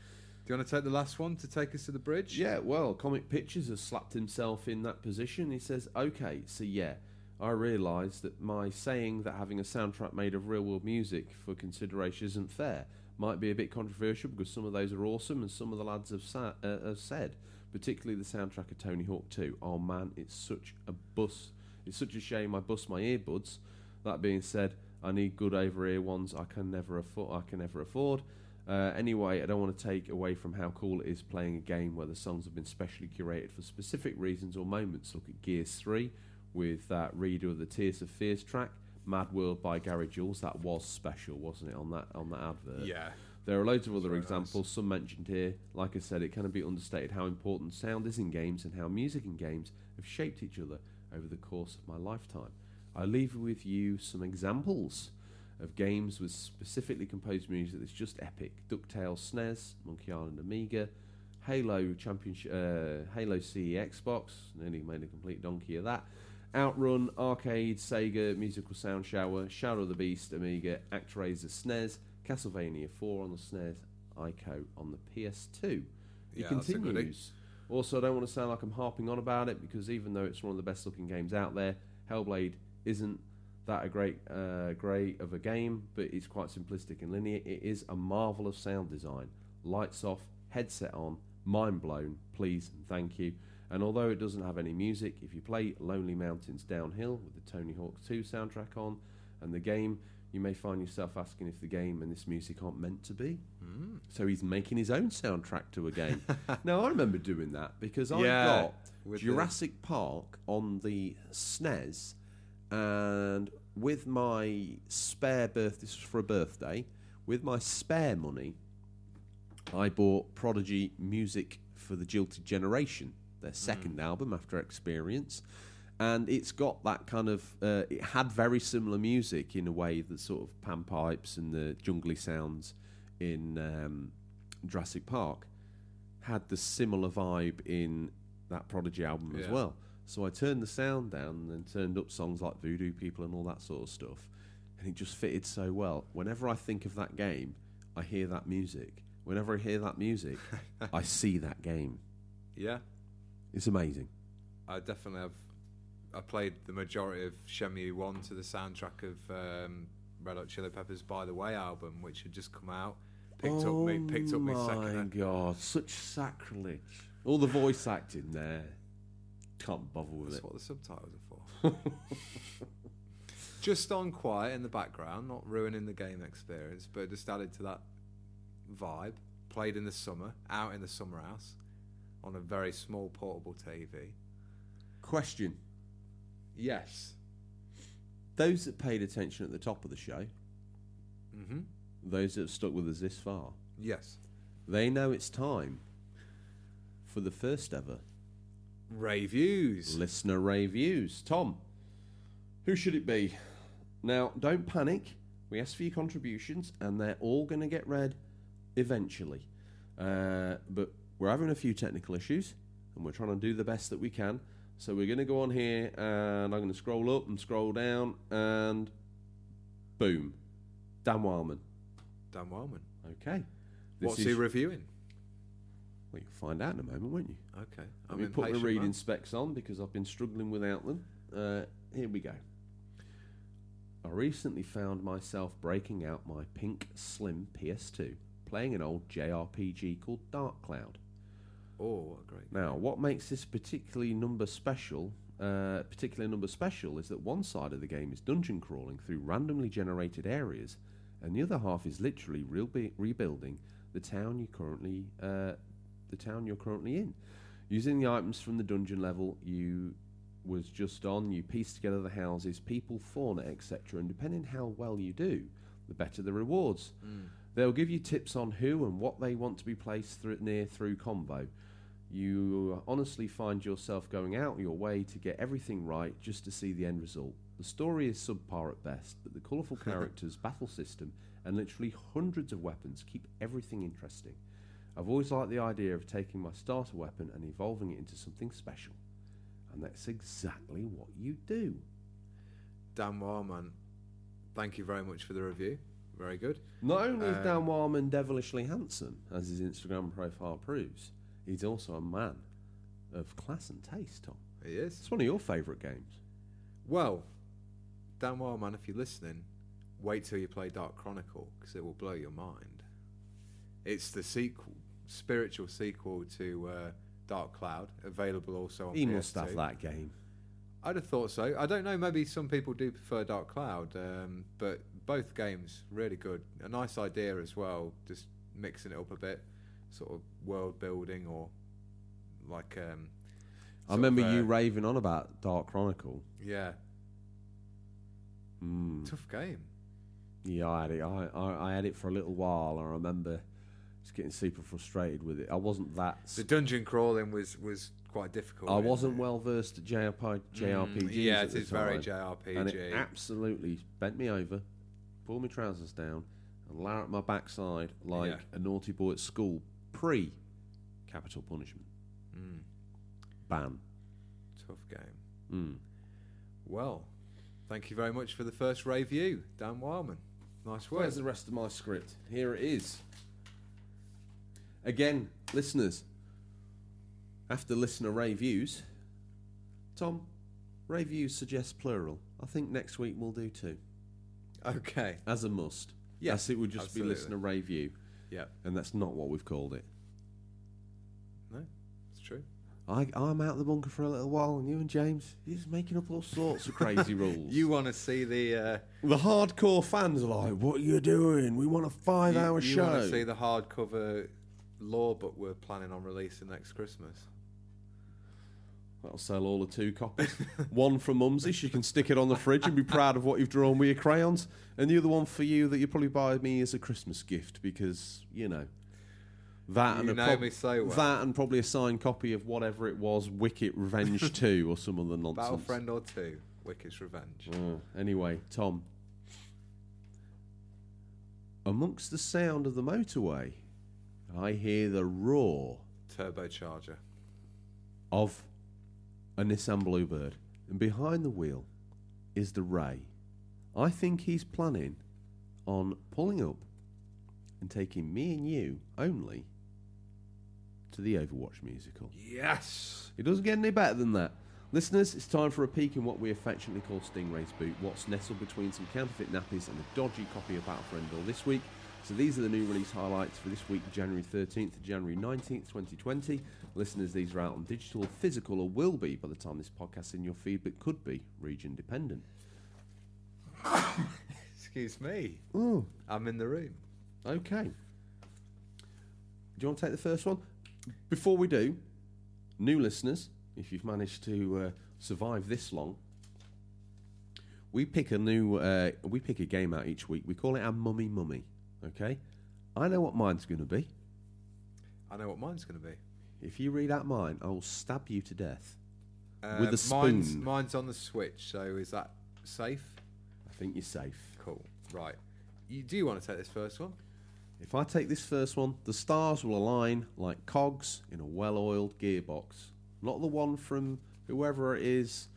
Do you want to take the last one to take us to the bridge? Yeah, well, Comic Pictures has slapped himself in that position. He says, okay, so yeah, I realise that my saying that having a soundtrack made of real world music for consideration isn't fair. Might be a bit controversial because some of those are awesome and some of the lads have, sa- uh, have said, particularly the soundtrack of Tony Hawk 2. Oh man, it's such a bus. It's such a shame I bust my earbuds. That being said, I need good over ear ones I can never afford. I can never afford. Uh, anyway, I don't want to take away from how cool it is playing a game where the songs have been specially curated for specific reasons or moments. Look at Gears 3 with that redo of the Tears for Fears track. Mad World by Gary Jules. That was special, wasn't it? On that on that advert. Yeah. There are loads of other examples, some mentioned here. Like I said, it cannot be understated how important sound is in games and how music and games have shaped each other over the course of my lifetime. I leave with you some examples of games with specifically composed music that's just epic. DuckTales SNES, Monkey Island Amiga, Halo Championship, uh, Halo CE Xbox, nearly made a complete donkey of that. Outrun, Arcade, Sega, Magical Sound Shower, Shadow of the Beast, Amiga, ActRaiser SNES, Castlevania 4 on the SNES, Ico on the PS2. He Yeah, continues. Also, I don't want to sound like I'm harping on about it because even though it's one of the best looking games out there, Hellblade isn't that a great, uh, great of a game, but it's quite simplistic and linear. It is a marvel of sound design. Lights off, headset on, mind blown. Please and thank you. And although it doesn't have any music, if you play Lonely Mountains Downhill with the Tony Hawk 2 soundtrack on and the game, you may find yourself asking if the game and this music aren't meant to be. Mm. So he's making his own soundtrack to a game. now I remember doing that because I Yeah, got with the- Jurassic Park on the SNES, and with my spare birth, this was for a birthday, with my spare money, I bought Prodigy music for the Jilted Generation, their second album after Experience. And it's got that kind of, uh, it had very similar music in a way, the sort of pan pipes and the jungly sounds in um, Jurassic Park had the similar vibe in that Prodigy album as well. So I turned the sound down and then turned up songs like Voodoo People and all that sort of stuff. And it just fitted so well. Whenever I think of that game, I hear that music. Whenever I hear that music, I see that game. Yeah. It's amazing. I definitely have. I played the majority of Shenmue One to the soundtrack of um, Red Hot Chili Peppers "By the Way" album, which had just come out. Picked up me, picked up me Oh my god, such sacrilege! All the voice acting there, can't bother with it. That's it. what the subtitles are for. just on quiet in the background, not ruining the game experience, but just added to that vibe. Played in the summer, out in the summer house, on a very small portable TV. Question: Yes. Those that paid attention at the top of the show, Mm-hmm. those that have stuck with us this far, Yes. they know it's time for the first ever Reviews. listener reviews. Tom, who should it be? Now, don't panic. We asked for your contributions, and they're all going to get read eventually. Uh, but we're having a few technical issues, and we're trying to do the best that we can. So we're going to go on here, and I'm going to scroll up and scroll down, and boom, Dan Wildman. Dan Wellman. Okay. This What's is- he reviewing? Well, you'll find out in a moment, won't you? Okay. Let me put my reading specs on because I've been struggling without them. Uh, here we go. I recently found myself breaking out my pink slim PS2, playing an old JRPG called Dark Cloud. Oh, what a great. Now, what makes this particularly number special, uh, particular number special, is that one side of the game is dungeon crawling through randomly generated areas, and the other half is literally rebuilding the town you currently, uh, the town you're currently in, using the items from the dungeon level you was just on. You piece together the houses, people, fauna, etc., and depending how well you do, the better the rewards. Mm. They'll give you tips on who and what they want to be placed through, near through combo. You honestly find yourself going out your way to get everything right just to see the end result. The story is subpar at best, but the colourful characters, battle system, and literally hundreds of weapons keep everything interesting. I've always liked the idea of taking my starter weapon and evolving it into something special. And that's exactly what you do. Dan Warman, thank you very much for the review. Very good. Not only is Um, Dan Warman devilishly handsome, as his Instagram profile proves, he's also a man of class and taste, Tom. He is. It's one of your favourite games. Well, Dan Warman, if you're listening, wait till you play Dark Chronicle because it will blow your mind. It's the sequel, spiritual sequel to uh, Dark Cloud, available also on He PS2. must have that game. I'd have thought so. I don't know. Maybe some people do prefer Dark Cloud, um, but both games really good. A nice idea as well. Just mixing it up a bit, sort of world building or like. Um, I remember of, you uh, raving on about Dark Chronicle. Yeah, Mm. Tough game. Yeah, I had it. I, I, I had it for a little while. I remember just getting super frustrated with it. I wasn't that. The dungeon crawling was was quite difficult. I wasn't it? well versed at JRP, JRPGs. Mm, yeah, at it is very time, and it absolutely bent me over, pulled my trousers down, and larried my backside like Yeah. a naughty boy at school. Pre capital punishment Mm, ban. tough game. Mm. Well, thank you very much for the first review, Dan Wildman. Nice work. Where's the rest of my script? Here it is. Again, listeners, after listener reviews, Tom, reviews suggest plural. I think next week we'll do two Okay. as a must. Yes, Yes, it would just absolutely. be listener review, Yeah. and that's not what we've called it. No, it's true. I, I'm out of the bunker for a little while, and you and James, you're just making up all sorts of crazy rules. You want to see the uh, the hardcore fans are like, "What are you doing? We want a you, five-hour you show." want to see the hardcover law book we're planning on releasing next Christmas. That'll sell all the two copies. one for Mumsy, she can stick it on the fridge and be proud of what you've drawn with your crayons. And the other one for you that you probably buy me as a Christmas gift because, you know, that You and a know me so well. that and probably a signed copy of whatever it was, Wicket Revenge 2 or some other nonsense. Battlefriend or two, Wicked's Revenge. Uh, anyway, Tom. Amongst the sound of the motorway, I hear the roar Turbocharger. of a Nissan Bluebird, and behind the wheel is the Ray. I think he's planning on pulling up and taking me and you only to the Overwatch musical. Yes! It doesn't get any better than that. Listeners, it's time for a peek in what we affectionately call Stingray's boot, what's nestled between some counterfeit nappies and a dodgy copy of Battlefriend All this week. So these are the new release highlights for this week, January 13th to January 19th, 2020. Listeners, these are out on digital, physical, or will be by the time this podcast's in your feed, but could be region dependent. Excuse me. Oh, I'm in the room. okay. Do you want to take the first one? Before we do, new listeners, if you've managed to uh, survive this long, we pick a new, uh, we pick a game out each week. We call it our mummy mummy. Okay, I know what mine's going to be. I know what mine's going to be. If you read out mine, I will stab you to death. Uh, With a Mine's, spoon. mine's on the Switch, so is that safe? I think you're safe. Cool. Right. You do want to take this first one? If I take this first one, the stars will align like cogs in a well-oiled gearbox. Not the one from whoever it is.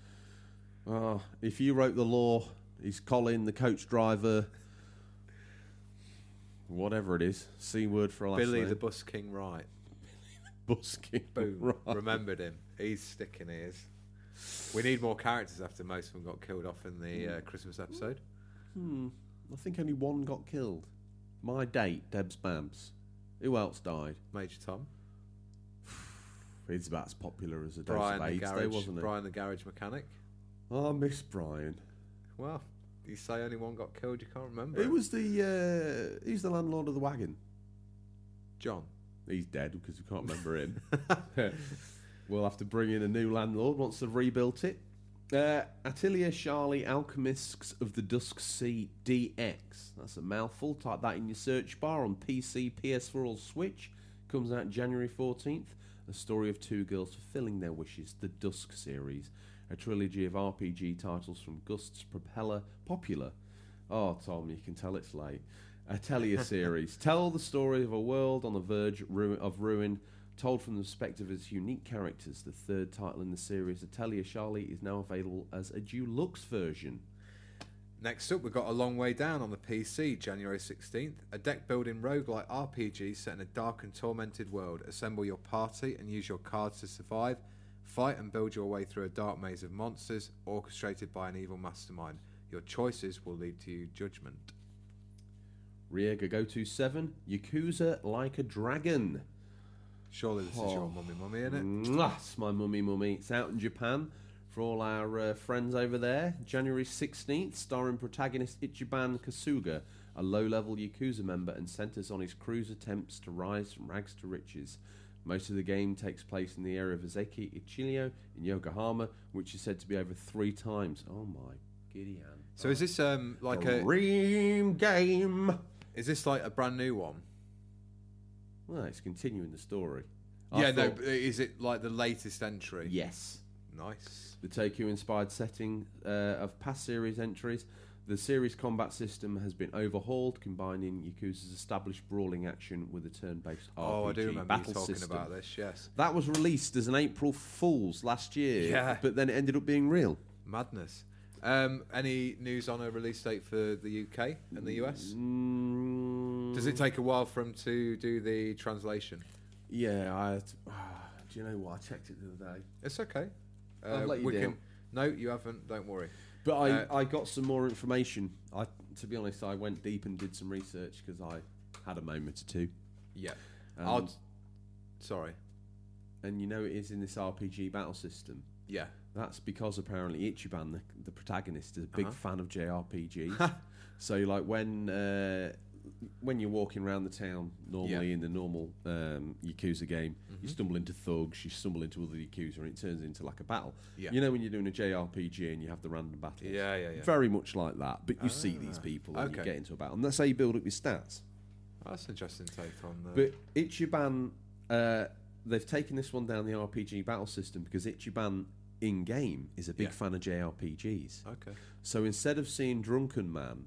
Uh, if you wrote the law, he's Colin, the coach driver. Whatever it is, C word for a last Billy name. the Bus King Right. busking. Boom. Right. Remembered him. He's sticking ears. We need more characters after most of them got killed off in the uh, Christmas episode. Hmm. I think only one got killed. My date, Deb's Babs. Who else died? Major Tom, He's about as popular as a dose Brian of the AIDS garage, wasn't he? Brian the garage mechanic. Oh, I miss Brian. Well, you say only one got killed. You can't remember. Who was the uh, who's the landlord of the wagon? John. He's dead because we can't remember him. we'll have to bring in a new landlord once they've rebuilt it. Uh, Atelier Shallie Alchemists of the Dusk Sea DX. That's a mouthful. Type that in your search bar on PC, PS4, or Switch. Comes out January 14th. A story of two girls fulfilling their wishes. The Dusk series. A trilogy of RPG titles from Gust's Propeller Popular. Oh, Tom, you can tell it's late. Atelier series. Tell the story of a world on the verge ru- of ruin, told from the perspective of its unique characters. The third title in the series, Atelier Shallie, is now available as a deluxe version. Next up, we've got A Long Way Down on the PC, January 16th. A deck building roguelike RPG set in a dark and tormented world. Assemble your party and use your cards to survive. Fight and build your way through a dark maze of monsters, orchestrated by an evil mastermind. Your choices will lead to judgment. Ryu Ga Gotoku 7, Yakuza Like a Dragon. Surely this is your Oh. mummy mummy, isn't it? It's my mummy mummy. It's out in Japan for all our uh, friends over there. January 16th, starring protagonist Ichiban Kasuga, a low level Yakuza member, and centers on his crew's attempts to rise from rags to riches. Most of the game takes place in the area of Isezaki Ijincho in Yokohama, which is said to be over three times. Oh my. Gideon. So is this um like a Dream game? is this like a brand new one? Well, it's continuing the story. I yeah, no. thought- but Is it like the latest entry? Yes. Nice. The Tokyo inspired setting uh, of past series entries. The series combat system has been overhauled, combining Yakuza's established brawling action with a turn based RPG oh, I do remember battle you talking system. about this. Yes. That was released as an April Fool's last year, Yeah. but then it ended up being real. Madness. Um, any news on a release date for the UK and the US? Mm, Does it take a while for them to do the translation? Yeah, I. do you know what? I checked it the other day. It's okay. Uh, I've let you we down. can. No, you haven't. Don't worry. But I, Uh, I got some more information. I, to be honest, I went deep and did some research because I had a moment or two. Yeah. Um, I'll. Sorry. and you know it is in this RPG battle system. Yeah. That's because apparently Ichiban, the, the protagonist, is a big Uh-huh. fan of JRPGs. so like when uh, when you're walking around the town normally Yeah. in the normal um, Yakuza game, you Mhm. stumble into thugs, you stumble into other Yakuza, and it turns into like a battle. Yeah. You know when you're doing a JRPG and you have the random battles. Yeah, yeah, yeah. Very much like that, but you see these Ah, people and you get into a battle, and that's how you build up your stats. That's an interesting take on. Uh, But Ichiban, uh, they've taken this one down the RPG battle system because Ichiban in game is a big Yeah. fan of JRPGs. okay. So instead of seeing Drunken Man,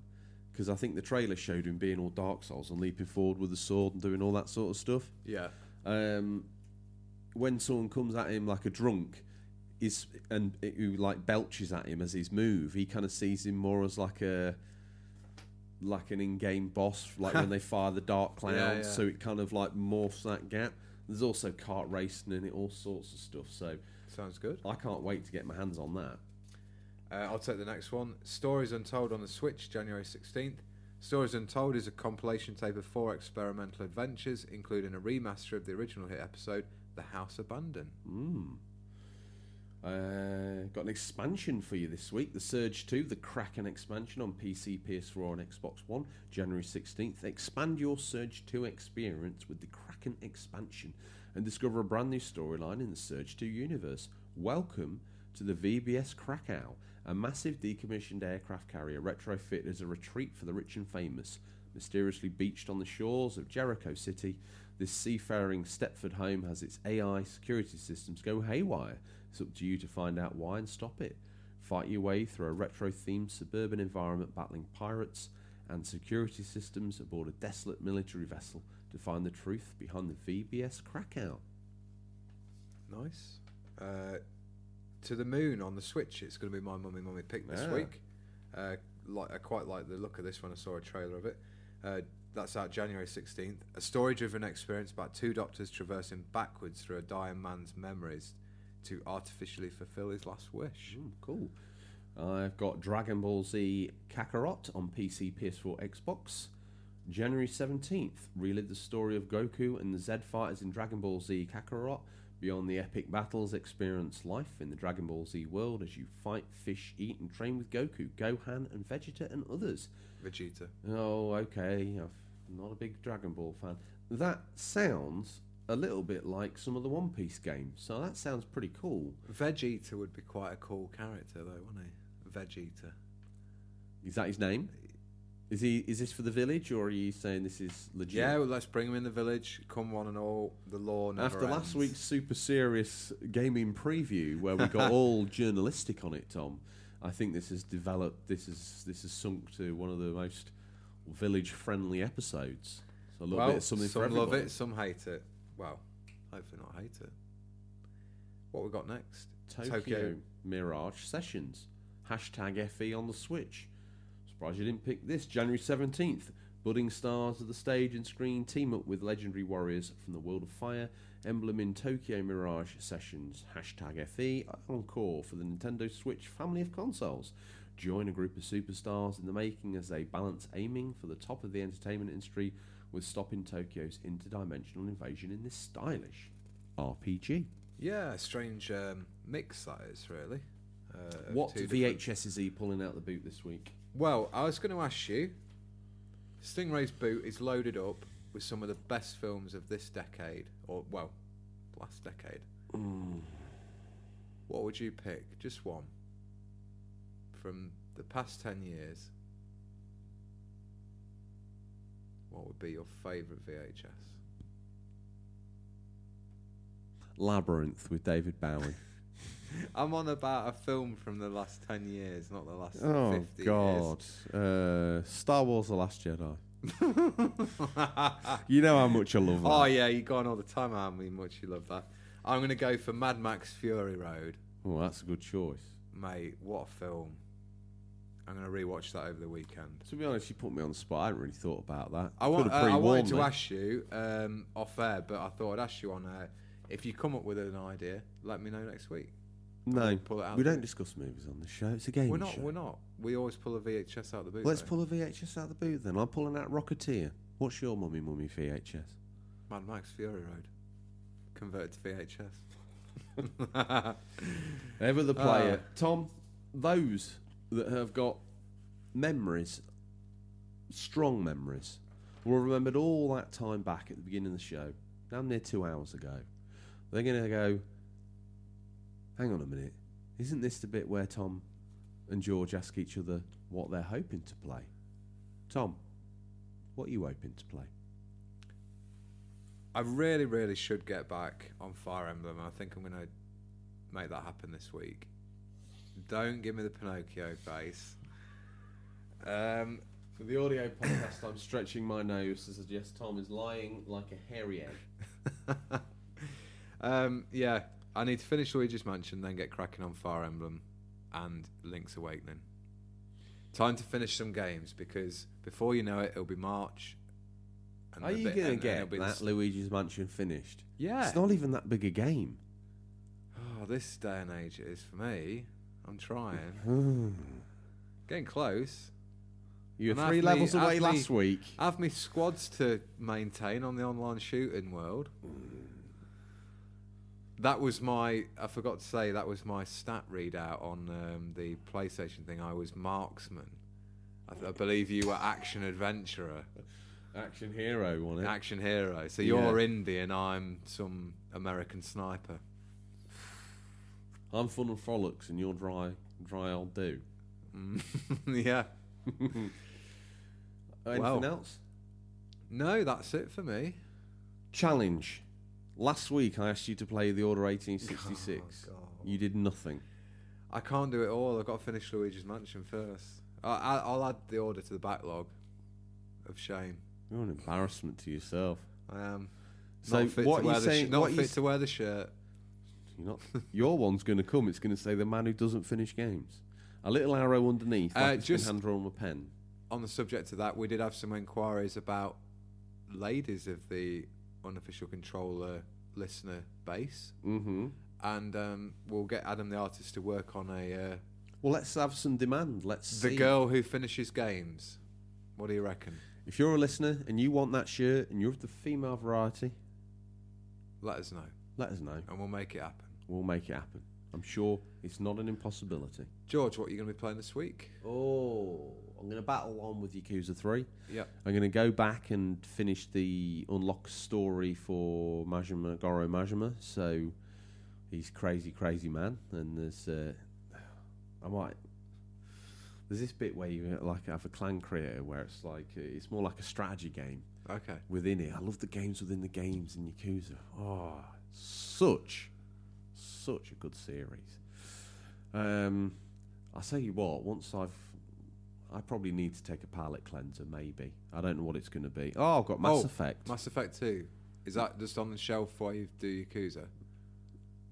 because I think the trailer showed him being all Dark Souls and leaping forward with a sword and doing all that sort of stuff, Yeah. um, when someone comes at him like a drunk, is and who like belches at him as his move, he kind of sees him more as like a like an in-game boss, like when they fire the dark clouds. Yeah, yeah. So it kind of like morphs that gap. There's also kart racing in it, all sorts of stuff. So Sounds good. I can't wait to get my hands on that. Uh, I'll take the next one. Stories Untold on the Switch, January 16th. Stories Untold is a compilation tape of four experimental adventures, including a remaster of the original hit episode, The House Abandoned. Mm. Uh, got an expansion for you this week. The Surge 2, the Kraken expansion on PC, PS4, and Xbox One, January 16th. Expand your Surge 2 experience with the Kraken expansion and discover a brand new storyline in the Surge 2 universe. Welcome to the VBS Kraken, a massive decommissioned aircraft carrier retrofitted as a retreat for the rich and famous. Mysteriously beached on the shores of Jericho City, this seafaring Stepford home has its AI security systems go haywire. It's up to you to find out why and stop it. Fight your way through a retro themed suburban environment battling pirates and security systems aboard a desolate military vessel to find the truth behind the VBS Kraken. Nice. Uh, to the Moon on the Switch. It's going to be my mummy mummy pick this Ah. week. Uh, like I quite like the look of this when I saw a trailer of it. Uh, that's out January 16th. A story-driven experience about two doctors traversing backwards through a dying man's memories to artificially fulfill his last wish. Mm, cool. I've got Dragon Ball Z Kakarot on PC, PS4, Xbox. January 17th, relive the story of Goku and the Z fighters in Dragon Ball Z Kakarot. Beyond the epic battles, experience life in the Dragon Ball Z world as you fight, fish, eat, and train with Goku, Gohan, and Vegeta and others. Vegeta. Oh, okay. I'm not a big Dragon Ball fan. That sounds a little bit like some of the One Piece games, so that sounds pretty cool. Vegeta would be quite a cool character, though, wouldn't he? Vegeta. Is that his name? Is he? Is this for the village, or are you saying this is legit? Yeah, well, let's bring him in the village. Come one and all. The law never After last week's super serious gaming preview, where we got all journalistic on it, Tom, I think this has developed. This is this has sunk to one of the most village-friendly episodes. So a little well, bit of something some for love it, some hate it. Well, hopefully not hate it. What we got next? Tokyo, Tokyo. Mirage Sessions. Hashtag FE on the Switch. Surprised you didn't pick this. January 17th. Budding stars of the stage and screen team up with legendary warriors from the world of fire. Emblem in Tokyo Mirage Sessions. Hashtag FE Encore for the Nintendo Switch family of consoles. Join a group of superstars in the making as they balance aiming for the top of the entertainment industry with stopping Tokyo's interdimensional invasion in this stylish RPG. Yeah, strange um, mix that is really. Uh, What two different- VHS is he pulling out the boot this week? Well, I was going to ask you. Stingray's boot is loaded up with some of the best films of this decade, or well, last decade. What would you pick? Just one from the past 10 years, what would be your favourite VHS? Labyrinth with David Bowie. I'm on about a film from the last 10 years, not the last oh 50 God! Uh, Star Wars: The Last Jedi. you know how much I love that. Oh, yeah, you go on all the time how much you love that. I'm going to go for Mad Max Fury Road. Oh, that's a good choice. Mate, what a film. I'm going to rewatch that over the weekend. To be honest, you put me on the spot. I hadn't really thought about that. I, want, uh, I wanted to me. ask you um, off air, but I thought I'd ask you on air. If you come up with an idea, let me know next week. No, pull it out we don't discuss movies on the show. It's a game We're not. show. We're not. We always pull a VHS out the boot. Let's though. pull a VHS out of the boot then. I'm pulling out Rocketeer. What's your mummy mummy VHS? Mad Max Fury Road. Converted to VHS. Ever the player. Ah. Tom, those that have got memories, strong memories, will remembered all that time back at the beginning of the show, damn near two hours ago. They're going to go, hang on a minute, isn't this the bit where Tom and George ask each other what they're hoping to play? Tom, what are you hoping to play? I really, really should get back on Fire Emblem. I think I'm going to make that happen this week. Don't give me the Pinocchio face. Um, For the audio podcast, I'm stretching my nose to suggest Tom is lying like a hairy egg. um, yeah, I need to finish Luigi's Mansion, then get cracking on Fire Emblem and Link's Awakening. Time to finish some games because before you know it, it'll be March. and Are a you bit- going to and- and it'll get be the that s- Luigi's Mansion finished? Yeah. It's not even that big a game. Oh, this day and age it is for me. I'm trying. Hmm. Getting close. You were And three levels away last week. I have me squads to maintain on the online shooting world. Hmm. That was my. I forgot to say that was my stat readout on um, the PlayStation thing. I was marksman. I, th- I believe you were action adventurer, Action hero, wasn't it? action hero. So you're Indian. I'm some American sniper. I'm fun and frolics, and you're dry, dry old do. Mm. yeah. Anything Wow. else? No, that's it for me. Challenge. Last week I asked you to play the Order 1866. Oh, you did nothing. I can't do it all. I've got to finish Luigi's Mansion first. I, I, I'll add the order to the backlog of shame. You're an embarrassment to yourself. I am. So not fit what to wear you the saying- sh- not what fit s- to wear the shirt. You're not. your one's going to come. It's going to say the man who doesn't finish games. A little arrow underneath, Uh, just- hand drawn with pen. On the subject of that, we did have some inquiries about ladies of the unofficial controller listener base, Mm-hmm. and um, we'll get Adam the artist to work on a uh, Well, let's have some demand. Let's the see. girl who finishes games. What do you reckon? If you're a listener and you want that shirt and you're of the female variety, Let us know, let us know. and we'll make it happen. We'll make it happen. I'm sure it's not an impossibility. George, what are you going to be playing this week? Oh, I'm going to battle on with Yakuza 3. Yep. I'm going to go back and finish the unlock story for Majima, Goro Majima. So he's crazy, crazy man. And there's, uh, I might. There's this bit where you like have a clan creator where it's like uh, it's more like a strategy game Okay. within it. I love the games within the games in Yakuza. Oh, such, such a good series. Um, I tell you what, once I've, I probably need to take a palate cleanser. Maybe I don't know what it's going to be. Oh, I've got Mass Oh, Effect. Mass Effect 2. Is that just on the shelf while you do Yakuza?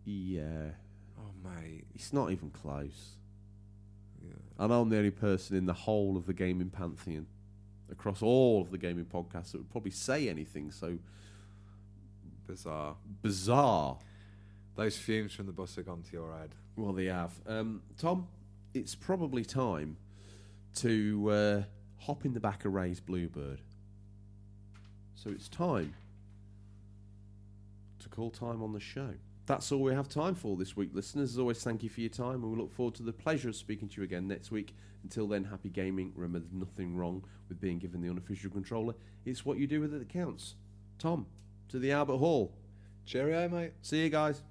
yeah, Oh, mate. it's not even close. Yeah. Know I'm the only person in the whole of the gaming pantheon, across all of the gaming podcasts, that would probably say anything so Bizarre. bizarre. Those fumes from the bus have gone to your head. Well, they have. Um, Tom, it's probably time to uh, hop in the back of Ray's Bluebird. So it's time to call time on the show. That's all we have time for this week, listeners. As always, thank you for your time, and we look forward to the pleasure of speaking to you again next week. Until then, happy gaming. Remember, there's nothing wrong with being given the unofficial controller. It's what you do with it that counts. Tom, to the Albert Hall. Cheerio, mate. See you guys.